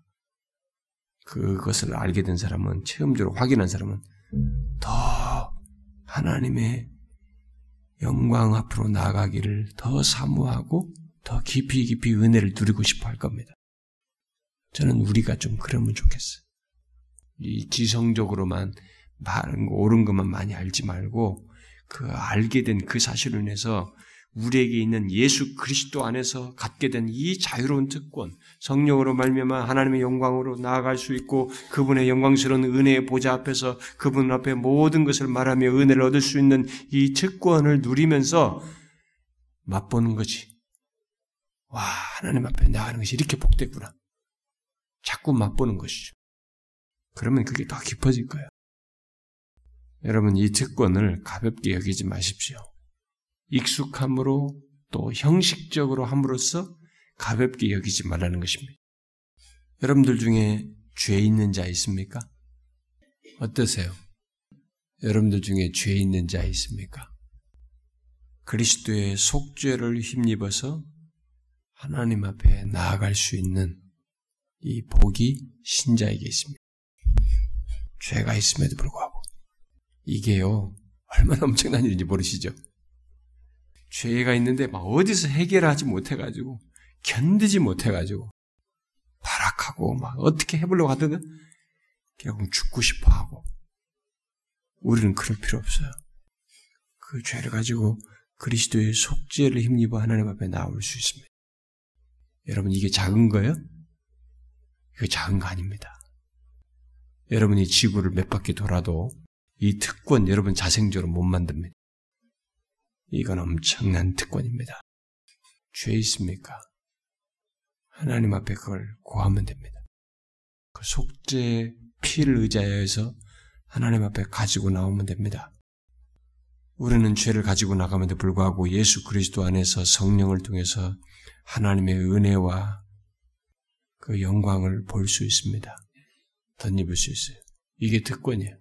그것을 알게 된 사람은, 체험적으로 확인한 사람은 더 하나님의 영광 앞으로 나아가기를 더 사모하고 더 깊이 깊이 은혜를 누리고 싶어 할 겁니다. 저는 우리가 좀 그러면 좋겠어요. 이 지성적으로만 거, 옳은 것만 많이 알지 말고 그 알게 된 그 사실을 인해서 우리에게 있는 예수 그리스도 안에서 갖게 된 이 자유로운 특권, 성령으로 말미암아 하나님의 영광으로 나아갈 수 있고 그분의 영광스러운 은혜의 보좌 앞에서 그분 앞에 모든 것을 말하며 은혜를 얻을 수 있는 이 특권을 누리면서 맛보는 거지. 와, 하나님 앞에 나가는 것이 이렇게 복됐구나. 자꾸 맛보는 것이죠. 그러면 그게 더 깊어질 거예요. 여러분, 이 특권을 가볍게 여기지 마십시오. 익숙함으로 또 형식적으로 함으로써 가볍게 여기지 말라는 것입니다. 여러분들 중에 죄 있는 자 있습니까? 어떠세요? 여러분들 중에 죄 있는 자 있습니까? 그리스도의 속죄를 힘입어서 하나님 앞에 나아갈 수 있는 이 복이 신자에게 있습니다. 죄가 있음에도 불구하고 이게요 얼마나 엄청난 일인지 모르시죠? 죄가 있는데 막 어디서 해결하지 못해가지고 견디지 못해가지고 발악하고 막 어떻게 해보려고 하든 결국 죽고 싶어 하고 우리는 그럴 필요 없어요. 그 죄를 가지고 그리스도의 속죄를 힘입어 하나님 앞에 나올 수 있습니다. 여러분 이게 작은 거예요? 이거 작은 거 아닙니다. 여러분이 지구를 몇 바퀴 돌아도 이 특권 여러분 자생적으로 못 만듭니다. 이건 엄청난 특권입니다. 죄 있습니까? 하나님 앞에 그걸 고하면 됩니다. 그 속죄 피를 의지하여서 하나님 앞에 가지고 나오면 됩니다. 우리는 죄를 가지고 나감에도 불구하고 예수 그리스도 안에서 성령을 통해서 하나님의 은혜와 그 영광을 볼 수 있습니다. 덧입을 수 있어요. 이게 특권이에요.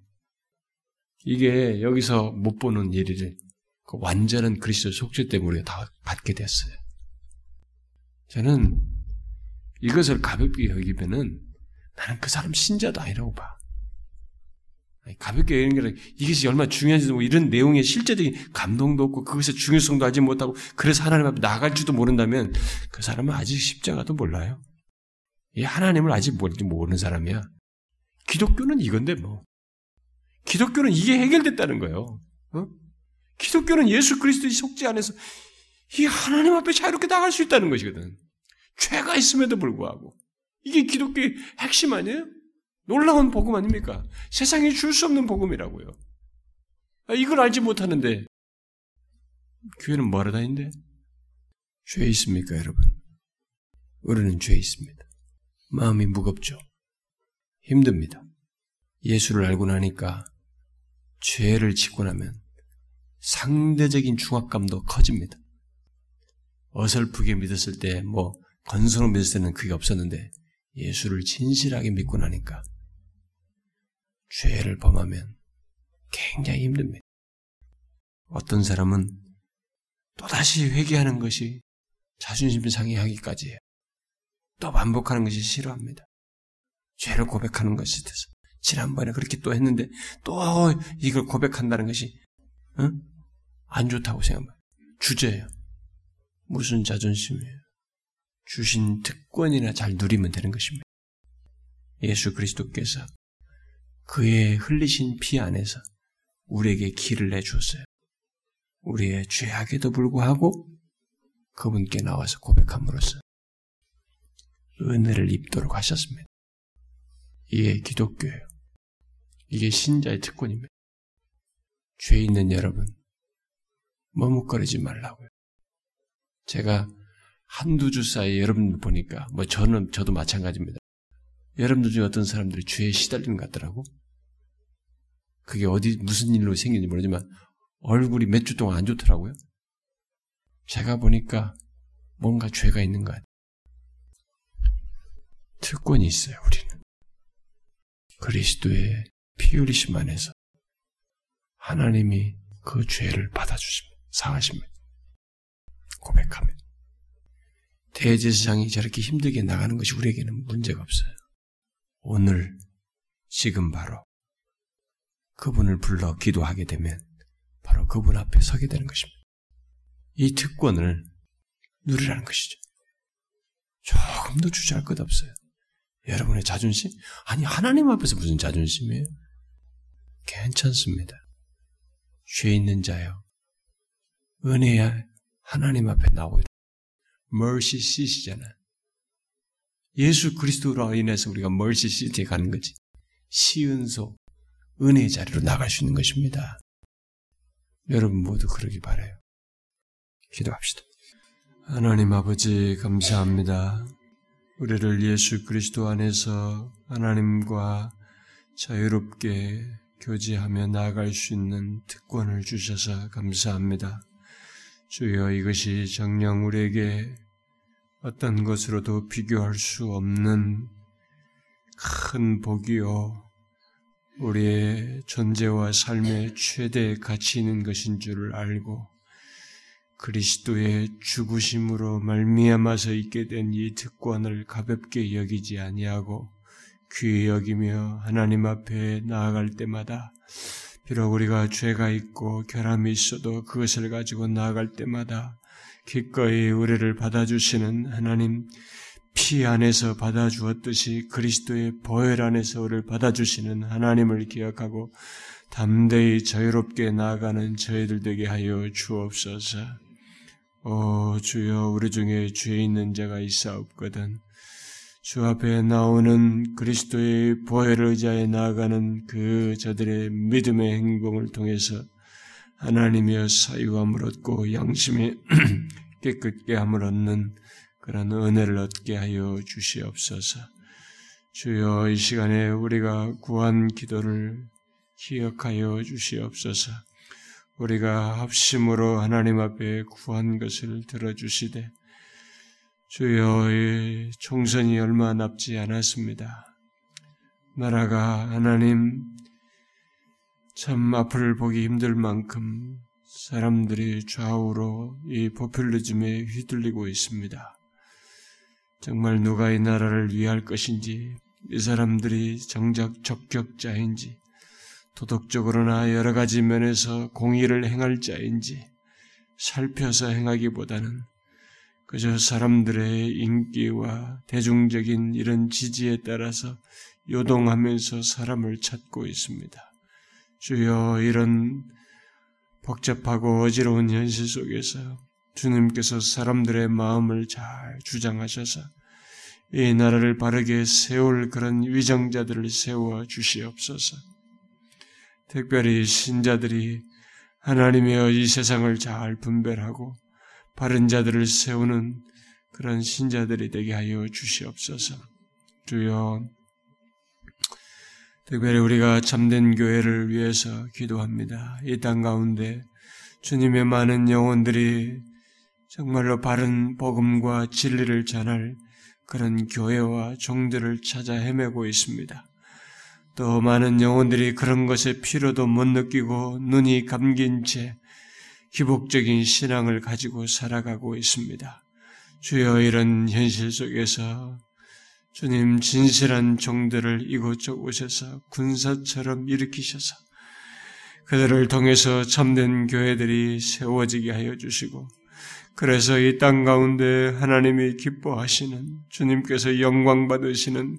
이게 여기서 못 보는 일을 그 완전한 그리스도 속죄 때문에 다 받게 됐어요. 저는 이것을 가볍게 여기면은 나는 그 사람 신자도 아니라고 봐. 가볍게 여기는 게 이것이 얼마나 중요한지도 뭐 이런 내용의 실제적인 감동도 없고 그것의 중요성도 알지 못하고 그래서 하나님 앞에 나갈지도 모른다면 그 사람은 아직 십자가도 몰라요. 이 하나님을 아직 모르는 사람이야. 기독교는 이건데 뭐. 기독교는 이게 해결됐다는 거예요. 어? 기독교는 예수 그리스도의 속죄 안에서 이 하나님 앞에 자유롭게 나갈 수 있다는 것이거든. 죄가 있음에도 불구하고. 이게 기독교의 핵심 아니에요? 놀라운 복음 아닙니까? 세상에 줄수 없는 복음이라고요. 아, 이걸 알지 못하는데, 교회는 뭐하러 다닌대? 죄 있습니까, 여러분? 우리는 죄 있습니다. 마음이 무겁죠. 힘듭니다. 예수를 알고 나니까 죄를 짓고 나면 상대적인 중압감도 커집니다. 어설프게 믿었을 때, 뭐, 건성으로 믿었을 때는 그게 없었는데, 예수를 진실하게 믿고 나니까, 죄를 범하면 굉장히 힘듭니다. 어떤 사람은 또다시 회개하는 것이 자존심 상해하기까지 해요. 또 반복하는 것이 싫어합니다. 죄를 고백하는 것이 돼서 지난번에 그렇게 또 했는데 또 이걸 고백한다는 것이 응? 안 좋다고 생각합니다. 주제예요. 무슨 자존심이에요? 주신 특권이나 잘 누리면 되는 것입니다. 예수 그리스도께서 그의 흘리신 피 안에서 우리에게 길을 내주었어요. 우리의 죄악에도 불구하고 그분께 나와서 고백함으로써 은혜를 입도록 하셨습니다. 이게 기독교예요. 이게 신자의 특권입니다. 죄 있는 여러분, 머뭇거리지 말라고요. 제가 한두 주 사이에 여러분 보니까, 뭐 저는, 저도 마찬가지입니다. 여러분들 중에 어떤 사람들이 죄에 시달리는 것 같더라고. 그게 어디, 무슨 일로 생긴지 모르지만, 얼굴이 몇 주 동안 안 좋더라고요. 제가 보니까 뭔가 죄가 있는 것 같아요. 특권이 있어요, 우리는. 그리스도의 피 흘리심 안에서 하나님이 그 죄를 받아주십니다. 사하십니다. 고백하면. 대제사장이 저렇게 힘들게 나가는 것이 우리에게는 문제가 없어요. 오늘, 지금 바로 그분을 불러 기도하게 되면 바로 그분 앞에 서게 되는 것입니다. 이 특권을 누리라는 것이죠. 조금도 주저할 것 없어요. 여러분의 자존심? 아니, 하나님 앞에서 무슨 자존심이에요? 괜찮습니다. 죄 있는 자요. 은혜야 하나님 앞에 나오고 있다. mercy seat이잖아. 예수 그리스도로 인해서 우리가 mercy seat에 가는 거지. 시은소, 은혜의 자리로 나갈 수 있는 것입니다. 여러분 모두 그러기 바래요. 기도합시다. 하나님 아버지 감사합니다. 우리를 예수 그리스도 안에서 하나님과 자유롭게 교제하며 나아갈 수 있는 특권을 주셔서 감사합니다. 주여 이것이 정녕 우리에게 어떤 것으로도 비교할 수 없는 큰 복이요. 우리의 존재와 삶의 최대 가치 있는 것인 줄을 알고 그리스도의 죽으심으로 말미암아서 있게 된 이 특권을 가볍게 여기지 아니하고 귀히 여기며 하나님 앞에 나아갈 때마다 비록 우리가 죄가 있고 결함이 있어도 그것을 가지고 나아갈 때마다 기꺼이 우리를 받아주시는 하나님 피 안에서 받아주었듯이 그리스도의 보혈 안에서 우리를 받아주시는 하나님을 기억하고 담대히 자유롭게 나아가는 저희들 되게 하여 주옵소서. 오 주여 우리 중에 죄 있는 자가 있사옵거든. 주 앞에 나오는 그리스도의 보혈을 의지하여 나아가는 그 저들의 믿음의 행동을 통해서 하나님의 사유함을 얻고 양심의 깨끗게 함을 얻는 그런 은혜를 얻게 하여 주시옵소서. 주여 이 시간에 우리가 구한 기도를 기억하여 주시옵소서. 우리가 합심으로 하나님 앞에 구한 것을 들어주시되 주여 의 총선이 얼마 남지 않았습니다. 나라가 하나님 참 앞을 보기 힘들 만큼 사람들이 좌우로 이 포퓰리즘에 휘둘리고 있습니다. 정말 누가 이 나라를 위할 것인지, 이 사람들이 정작 적격자인지, 도덕적으로나 여러 가지 면에서 공의를 행할 자인지 살펴서 행하기보다는 그저 사람들의 인기와 대중적인 이런 지지에 따라서 요동하면서 사람을 찾고 있습니다. 주여 이런 복잡하고 어지러운 현실 속에서 주님께서 사람들의 마음을 잘 주장하셔서 이 나라를 바르게 세울 그런 위정자들을 세워 주시옵소서. 특별히 신자들이 하나님의 이 세상을 잘 분별하고 바른 자들을 세우는 그런 신자들이 되게 하여 주시옵소서. 주여, 특별히 우리가 참된 교회를 위해서 기도합니다. 이 땅 가운데 주님의 많은 영혼들이 정말로 바른 복음과 진리를 전할 그런 교회와 종들을 찾아 헤매고 있습니다. 또 많은 영혼들이 그런 것의 필요도 못 느끼고 눈이 감긴 채 기복적인 신앙을 가지고 살아가고 있습니다. 주여 이런 현실 속에서 주님 진실한 종들을 이곳저곳 오셔서 군사처럼 일으키셔서 그들을 통해서 참된 교회들이 세워지게 하여 주시고 그래서 이 땅 가운데 하나님이 기뻐하시는 주님께서 영광 받으시는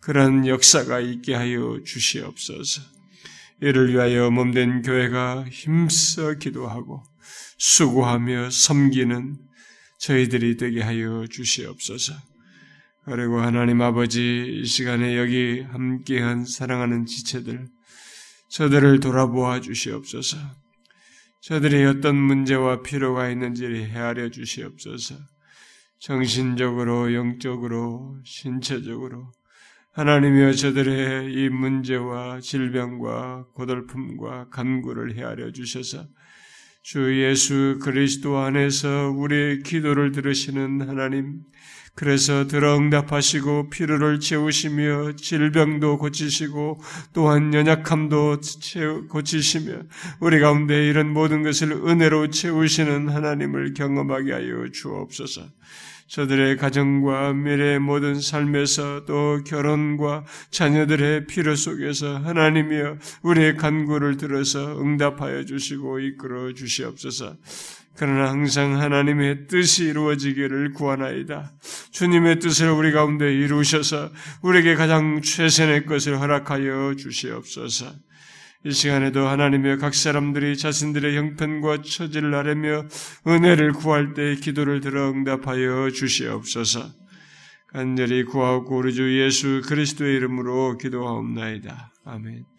그런 역사가 있게 하여 주시옵소서. 이를 위하여 몸된 교회가 힘써 기도하고 수고하며 섬기는 저희들이 되게 하여 주시옵소서. 그리고 하나님 아버지 이 시간에 여기 함께한 사랑하는 지체들 저들을 돌아보아 주시옵소서. 저들이 어떤 문제와 필요가 있는지를 헤아려 주시옵소서. 정신적으로, 영적으로, 신체적으로 하나님이여 저들의 이 문제와 질병과 고달픔과 간구를 헤아려 주셔서 주 예수 그리스도 안에서 우리의 기도를 들으시는 하나님, 그래서 들어 응답하시고 피로를 채우시며 질병도 고치시고 또한 연약함도 고치시며 우리 가운데 이런 모든 것을 은혜로 채우시는 하나님을 경험하게 하여 주옵소서. 저들의 가정과 미래의 모든 삶에서 또 결혼과 자녀들의 필요 속에서 하나님이여 우리의 간구를 들어서 응답하여 주시고 이끌어 주시옵소서. 그러나 항상 하나님의 뜻이 이루어지기를 구하나이다. 주님의 뜻을 우리 가운데 이루셔서 우리에게 가장 최선의 것을 허락하여 주시옵소서. 이 시간에도 하나님의 각 사람들이 자신들의 형편과 처지를 아뢰며 은혜를 구할 때 기도를 들어 응답하여 주시옵소서. 간절히 구하고 우리 주 예수 그리스도의 이름으로 기도하옵나이다. 아멘.